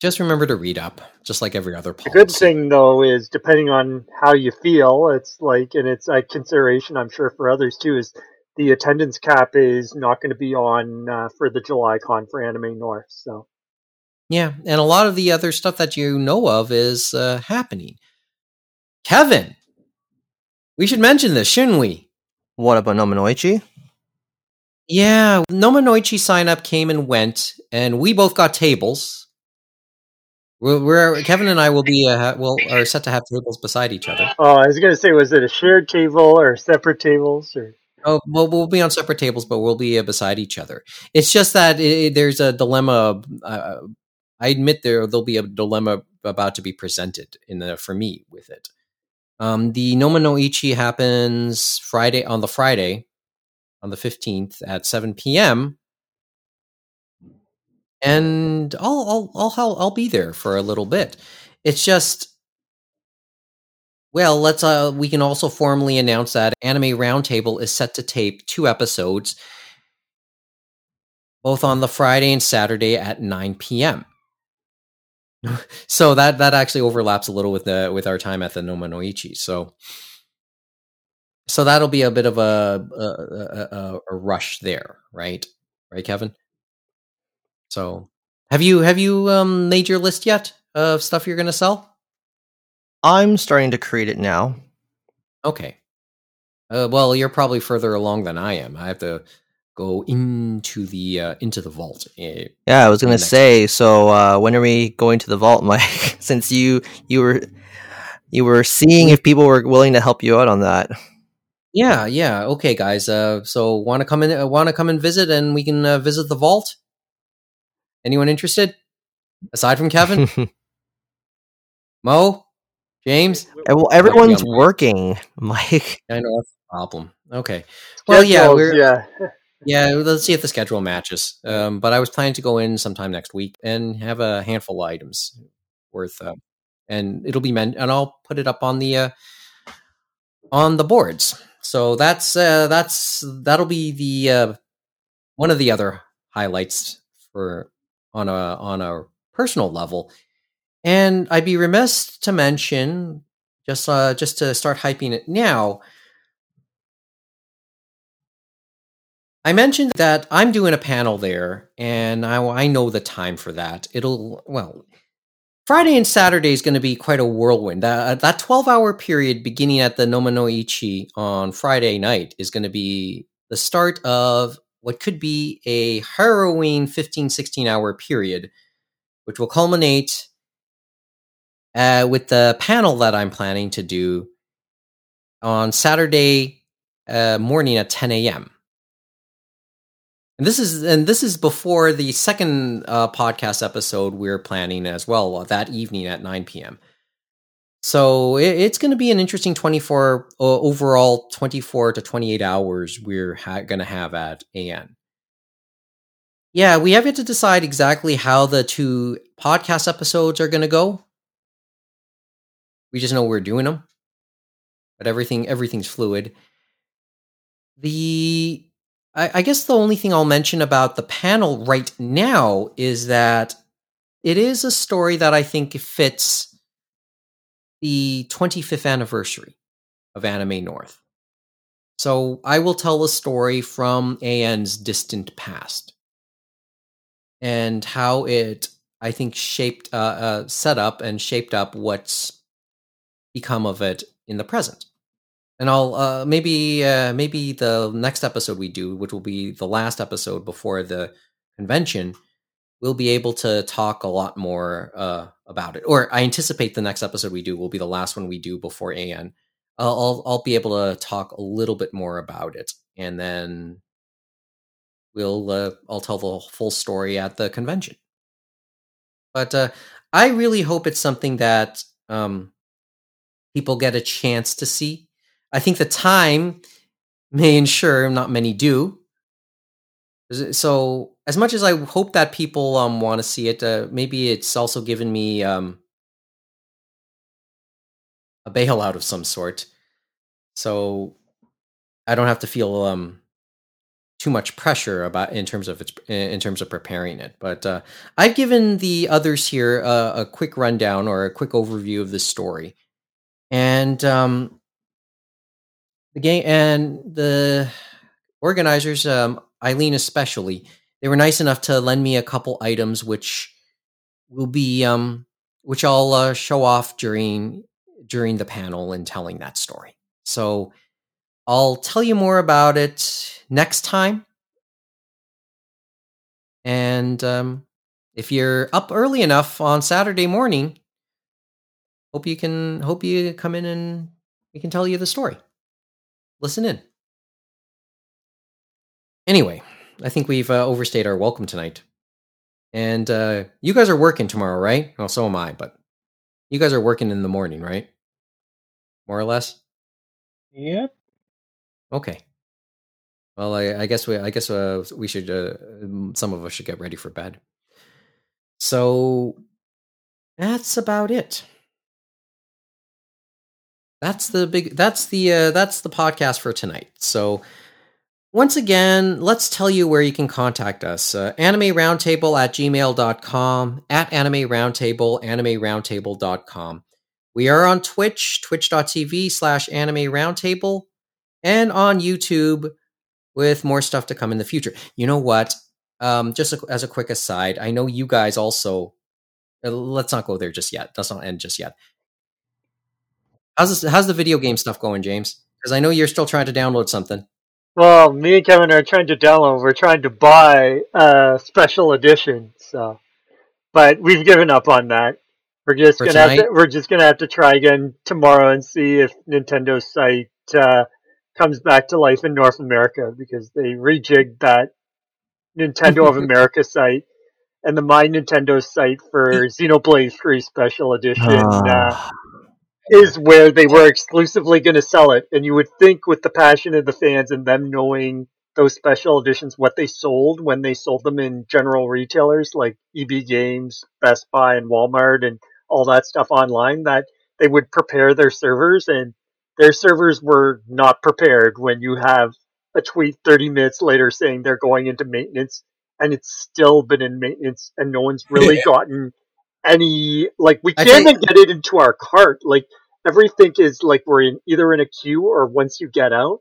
Speaker 2: Just remember to read up, just like every other policy.
Speaker 3: The good thing, though, is depending on how you feel, it's like, and it's a consideration, I'm sure, for others too, is the attendance cap is not going to be on uh, for the July con for Anime North. So,
Speaker 2: yeah, and a lot of the other stuff that you know of is uh, happening. Kevin, we should mention this, shouldn't we?
Speaker 7: What about Nomanoichi?
Speaker 2: Yeah, Nomanoichi sign up came and went, and we both got tables. We're, we're Kevin and I will be uh, will are set to have tables beside each other.
Speaker 3: oh, I was going to say, was it a shared table or separate tables or?
Speaker 2: Oh, well, we'll be on separate tables, but we'll be uh, beside each other. It's just that it, there's a dilemma. Uh, I admit there there'll be a dilemma about to be presented in the for me with it. Um, the Noma no Ichi happens Friday on the Friday, on the fifteenth at seven p.m. And I'll I'll I'll I'll be there for a little bit. It's just well, let's uh we can also formally announce that Anime Roundtable is set to tape two episodes both on the Friday and Saturday at 9 p.m. so that that actually overlaps a little with the with our time at the Noma Noichi. So so that'll be a bit of a a, a a rush there, right? Right, Kevin? So have you have you um made your list yet of stuff you're gonna sell?
Speaker 7: I'm starting to create it now.
Speaker 2: Okay. Uh, well, you're probably further along than I am. I have to go into the uh, into the vault. eh,
Speaker 7: Yeah, I was gonna say. So uh, when are we going to the vault, Mike? Since you you were you were seeing if people were willing to help you out on that.
Speaker 2: Yeah, yeah. Okay, guys. Uh, so want to come in? Uh, want to come and visit, and we can uh, visit the vault. Anyone interested? Aside from Kevin, Mo, James.
Speaker 7: Eh, well, everyone's working, Mike.
Speaker 2: I know that's a problem. Okay. Well, yeah, we're
Speaker 3: yeah.
Speaker 2: yeah. Let's see if the schedule matches. Um, but I was planning to go in sometime next week and have a handful of items worth, uh, and it'll be meant, and I'll put it up on the uh, on the boards. So that's uh, that's that'll be the uh, one of the other highlights for on a on a personal level. And I'd be remiss to mention just uh, just to start hyping it now. I mentioned that I'm doing a panel there, and I, I know the time for that. It'll well, Friday and Saturday is going to be quite a whirlwind. That that 12 hour period beginning at the Nomanoichi on Friday night is going to be the start of what could be a harrowing 15 16 hour period, which will culminate uh, with the panel that I'm planning to do on Saturday uh, morning at 10 a.m. And this is and this is before the second uh, podcast episode we're planning as well that evening at 9 p.m. So it, it's going to be an interesting 24 uh, overall 24 to 28 hours we're ha- going to have at AN. Yeah, we have yet to decide exactly how the two podcast episodes are going to go. We just know we're doing them, but everything everything's fluid. The I, I guess the only thing I'll mention about the panel right now is that it is a story that I think fits the 25th anniversary of Anime North. So I will tell a story from AN's distant past. and how it I think shaped, uh, uh, set up and shaped up what's become of it in the present. And I'll uh, maybe uh, maybe the next episode we do, which will be the last episode before the convention, we'll be able to talk a lot more uh, about it. Or I anticipate the next episode we do will be the last one we do before AN. I'll, I'll I'll be able to talk a little bit more about it, and then we'll uh, I'll tell the full story at the convention. But uh, I really hope it's something that um, people get a chance to see. I think the time may ensure not many do. So, as much as I hope that people um, want to see it, uh, maybe it's also given me um, a bailout of some sort. So I don't have to feel um, too much pressure about in terms of its in terms of preparing it. But uh, I've given the others here uh, a quick rundown or a quick overview of the story, and um, the game and the organizers, um, Eileen especially, they were nice enough to lend me a couple items which will be um, which I'll uh, show off during during the panel and telling that story. So I'll tell you more about it next time. And um, if you're up early enough on Saturday morning, hope you can hope you come in and we can tell you the story. Listen in. Anyway, I think we've uh, overstayed our welcome tonight. And uh, you guys are working tomorrow, right? Well, so am I, but you guys are working in the morning, right? More or less.
Speaker 3: Yep.
Speaker 2: Okay. Well, I, I guess we I guess uh, we should uh, some of us should get ready for bed. So that's about it. That's the big that's the uh, that's the podcast for tonight. So once again, let's tell you where you can contact us. Uh, anime roundtable at gmail.com, at anime roundtable, anime roundtable.com. We are on Twitch, twitch.tv slash anime roundtable, and on YouTube with more stuff to come in the future. You know what? Um, just as a quick aside, I know you guys also. Uh, let's not go there just yet. Let's not end just yet. How's this, how's the video game stuff going, James? Because I know you're still trying to download something.
Speaker 3: Well, me and Kevin are trying to download. We're trying to buy a special edition. So, but we've given up on that. We're just
Speaker 2: For
Speaker 3: gonna have to, we're just gonna have to try again tomorrow and see if Nintendo's site uh, comes back to life in North America because they rejigged that Nintendo of America site and the My Nintendo site for Xenoblade 3 Special Edition. Uh,
Speaker 7: Ah.
Speaker 3: Is where they were exclusively going to sell it. And you would think, with the passion of the fans and them knowing those special editions, what they sold when they sold them in general retailers like EB Games, Best Buy, and Walmart, and all that stuff online, that they would prepare their servers. And their servers were not prepared when you have a tweet 30 minutes later saying they're going into maintenance. And it's still been in maintenance, and no one's really gotten any like we can't
Speaker 2: think-
Speaker 3: even get it into our cart. Like everything is like we're in either in a queue or once you get out,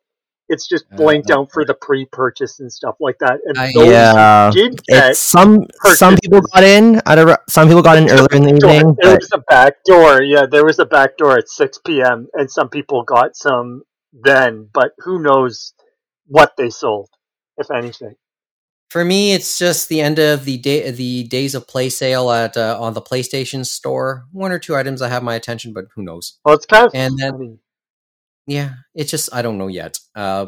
Speaker 3: it's just blanked
Speaker 2: Uh,
Speaker 3: out for the pre-purchase and stuff like that. And
Speaker 2: I-
Speaker 7: Yeah,
Speaker 3: did get
Speaker 7: it's some some people got in at a some people got in earlier in the evening,
Speaker 3: there
Speaker 7: but
Speaker 3: was a back door. Yeah, there was a back door at six p.m. and some people got some then, but who knows what they sold, if anything.
Speaker 2: For me, it's just the end of the day, the days of play sale at uh, on the PlayStation Store. One or two items that have my attention, but who knows?
Speaker 3: Well, it's kind of
Speaker 2: And then- Yeah, it's just I don't know yet. Uh,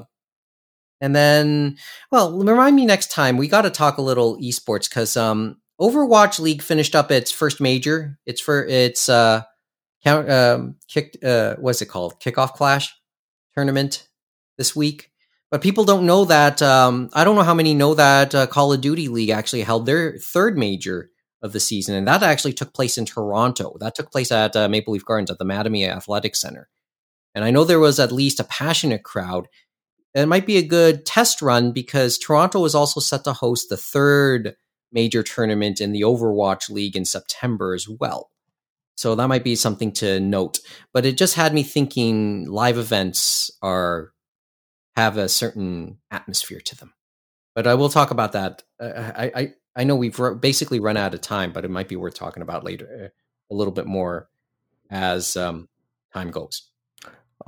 Speaker 2: and then, well, remind me next time. We got to talk a little esports because um, Overwatch League finished up its first major. It's for its uh, count um, kicked. Uh, what's it called? Kickoff Clash tournament this week. But people don't know that. Um, I don't know how many know that uh, Call of Duty League actually held their third major of the season, and that actually took place in Toronto. That took place at uh, Maple Leaf Gardens at the Mattamy Athletic Center. And I know there was at least a passionate crowd. And it might be a good test run because Toronto is also set to host the third major tournament in the Overwatch League in September as well. So that might be something to note. But it just had me thinking live events are have a certain atmosphere to them. But I will talk about that. I, I I know we've basically run out of time, but it might be worth talking about later uh, a little bit more as um, time goes.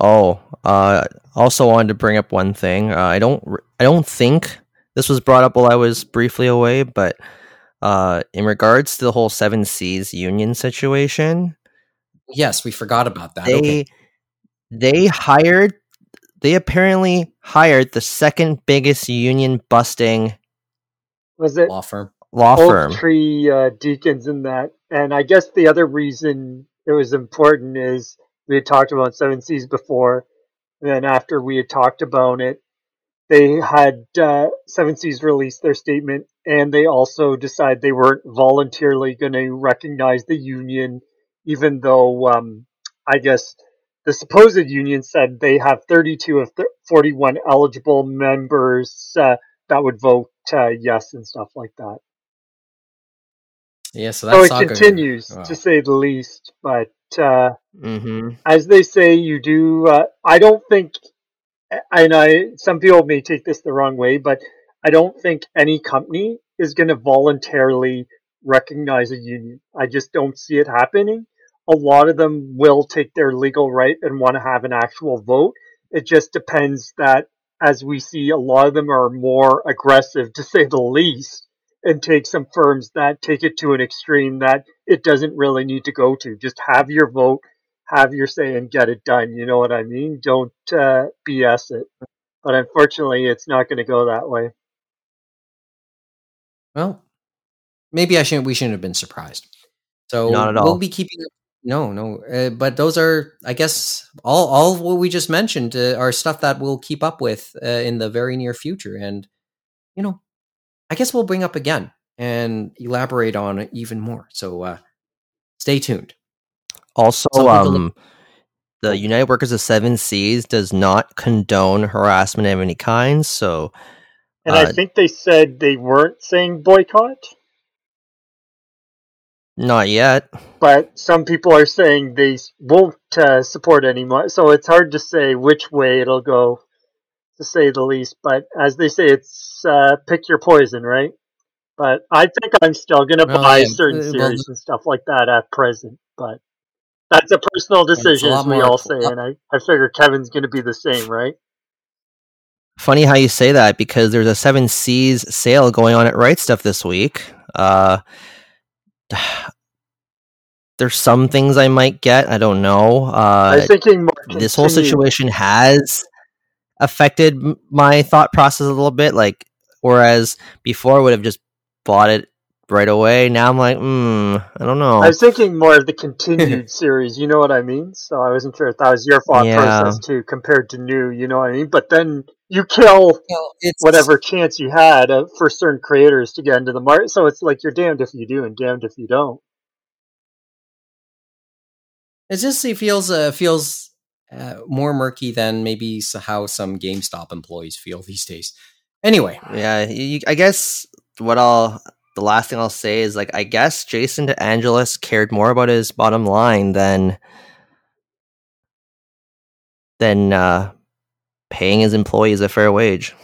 Speaker 7: Oh, uh, also wanted to bring up one thing. Uh, I don't, I don't think this was brought up while I was briefly away, but uh, in regards to the whole Seven Seas union situation,
Speaker 2: Yes, we forgot about that.
Speaker 7: they
Speaker 2: okay.
Speaker 7: they hired, they apparently hired the second biggest union busting
Speaker 3: Was it
Speaker 2: Law firm.
Speaker 7: law
Speaker 3: Oak
Speaker 7: firm.
Speaker 3: Tree uh, Deakins in that? And I guess the other reason it was important is we had talked about Seven Seas before, and then after we had talked about it, they had uh, Seven Seas release their statement, and they also decided they weren't voluntarily going to recognize the union, even though um, I guess the supposed union said they have 32 of th- 41 eligible members uh, that would vote uh, yes and stuff like that.
Speaker 2: Yeah, so
Speaker 3: So it continues,
Speaker 2: Wow.
Speaker 3: to say the least. But uh,
Speaker 7: hmm
Speaker 3: as they say, you do. Uh, I don't think, and I some people may take this the wrong way, but I don't think any company is going to voluntarily recognize a union. I just don't see it happening. A lot of them will take their legal right and want to have an actual vote. It just depends that, as we see, a lot of them are more aggressive, to say the least, and take some firms that take it to an extreme that it doesn't really need to go to. Just have your vote, have your say, and get it done. You know what I mean? Don't uh, BS it. But unfortunately, it's not going to go that way.
Speaker 2: Well, maybe I shouldn't. We shouldn't have been surprised. So
Speaker 7: Not at all.
Speaker 2: We'll
Speaker 7: all.
Speaker 2: be keeping. No, no. Uh, but those are, I guess, all all of what we just mentioned uh, are stuff that we'll keep up with uh, in the very near future, and you know, I guess we'll bring up again and elaborate on it even more. So uh, stay tuned.
Speaker 7: Also,
Speaker 2: Something to look-
Speaker 7: um, the United Workers of Seven Seas does not condone harassment of any kind. So,
Speaker 3: And
Speaker 7: Uh,
Speaker 3: I think they said they weren't saying boycott,
Speaker 7: not yet.
Speaker 3: but some people are saying they won't uh, support anymore. So it's hard to say which way it'll go, to say the least. But as they say, it's uh, pick your poison, right? But I think I'm still going to
Speaker 2: Well,
Speaker 3: buy
Speaker 2: yeah,
Speaker 3: certain
Speaker 2: uh, well,
Speaker 3: series and stuff like that at present. But that's a personal
Speaker 2: it's a
Speaker 3: decision, as we all say. And I, I figure Kevin's going to be the same, right?
Speaker 7: Funny how you say that because there's a Seven Seas sale going on at Right Stuf this week. Uh, there's some things I might get. I don't know.
Speaker 3: I
Speaker 7: Uh,
Speaker 3: was thinking
Speaker 7: this whole situation has affected my thought process a little bit. Like, whereas before I would have just bought it right away. Now I'm like, hmm, I don't know.
Speaker 3: I was thinking more of the continued series. You know what I mean? So I wasn't sure if that was your thought
Speaker 7: Yeah.
Speaker 3: process too, compared to new. You know what I mean? But then you kill
Speaker 2: Well, it's
Speaker 3: whatever chance you had uh, for certain creators to get into the market. So it's like you're damned if you do and damned if you don't.
Speaker 2: It just it feels uh, feels uh, more murky than maybe how some GameStop employees feel these days. Anyway,
Speaker 7: Yeah, you, I guess what I'll the last thing I'll say is like I guess Jason DeAngelis cared more about his bottom line than than uh, paying his employees a fair wage.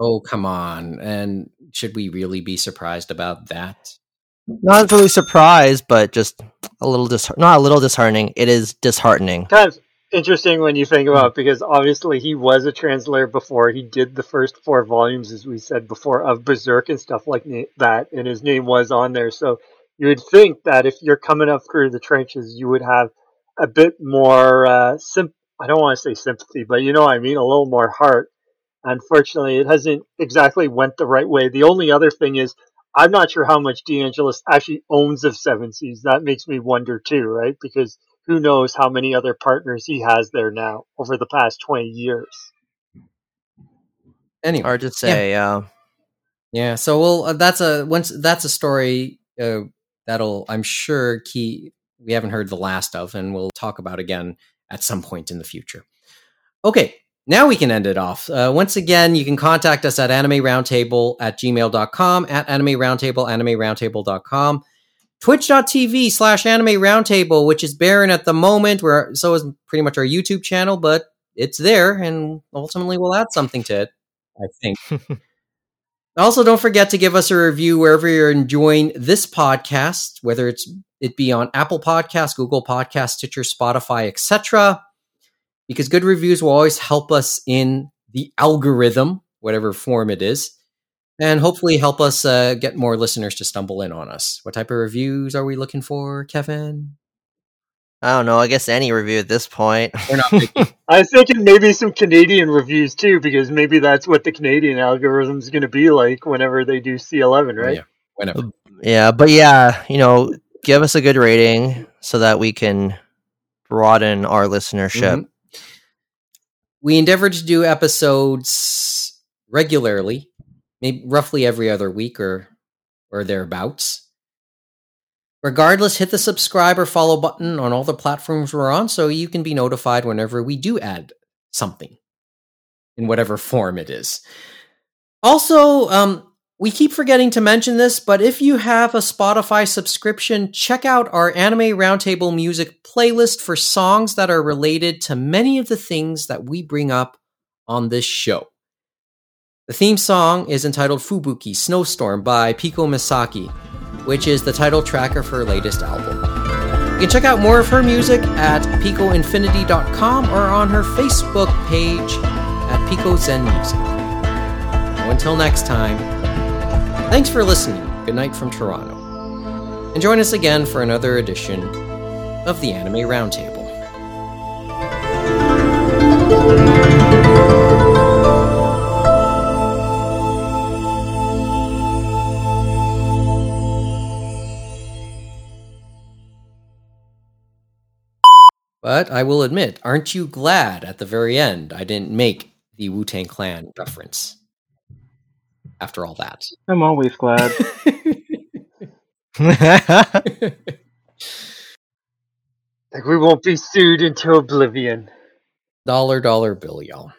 Speaker 2: oh come on, and should we really be surprised about that?
Speaker 7: Not really surprised, but just a little dis not a little disheartening. It is disheartening.
Speaker 3: Kind of interesting when you think about it because obviously he was a translator before. He did the first four volumes, as we said before, of Berserk and stuff like na- that, and his name was on there. So you would think that if you're coming up through the trenches, you would have a bit more uh, sim- I don't want to say sympathy, but you know what I mean, a little more heart. Unfortunately, it hasn't exactly went the right way. The only other thing is, I'm not sure how much DeAngelis actually owns of Seven Seas. That makes me wonder too, right? Because who knows how many other partners he has there now over the past 20 years.
Speaker 2: Anyway,
Speaker 7: Hard to say. Yeah.
Speaker 2: Yeah, so we'll uh, that's a once that's a story uh, that'll I'm sure key we haven't heard the last of, and we'll talk about again at some point in the future. Okay, now we can end it off. Uh, once again, you can contact us at anime roundtable at gmail.com, at anime roundtable, anime roundtable.com, twitch.tv slash anime roundtable, which is barren at the moment, where so is pretty much our YouTube channel, but it's there, and ultimately we'll add something to it, I think. Also, don't forget to give us a review wherever you're enjoying this podcast, whether it's it be on Apple Podcasts, Google Podcasts, Stitcher, Spotify, etc. Because good reviews will always help us in the algorithm, whatever form it is, and hopefully help us uh, get more listeners to stumble in on us. What type of reviews are we looking for, Kevin?
Speaker 7: I don't know. I guess any review at this point.
Speaker 2: We're not.
Speaker 3: I was thinking maybe some Canadian reviews too, because maybe that's what the Canadian algorithm is going to be like whenever they do C11, right?
Speaker 2: Yeah, whenever.
Speaker 7: yeah, but yeah, you know, give us a good rating so that we can broaden our listenership.
Speaker 2: Mhm. We endeavor to do episodes regularly, maybe roughly every other week or or thereabouts. Regardless, hit the subscribe or follow button on all the platforms we're on so you can be notified whenever we do add something in whatever form it is. Also, um, we keep forgetting to mention this, but if you have a Spotify subscription, check out our Anime Roundtable music playlist for songs that are related to many of the things that we bring up on this show. The theme song is entitled Fubuki Snowstorm by Pico Misaki, which is the title track of her latest album. You can check out more of her music at picoinfinity.com or on her Facebook page at Pico Zen Music. Until next time, thanks for listening. Good night from Toronto. And join us again for another edition of the Anime Roundtable. But I will admit, aren't you glad at the very end I didn't make the Wu Tang Clan reference? After all that.
Speaker 5: I'm always glad.
Speaker 3: Like we won't be sued into oblivion.
Speaker 2: dollar dollar bill, y'all.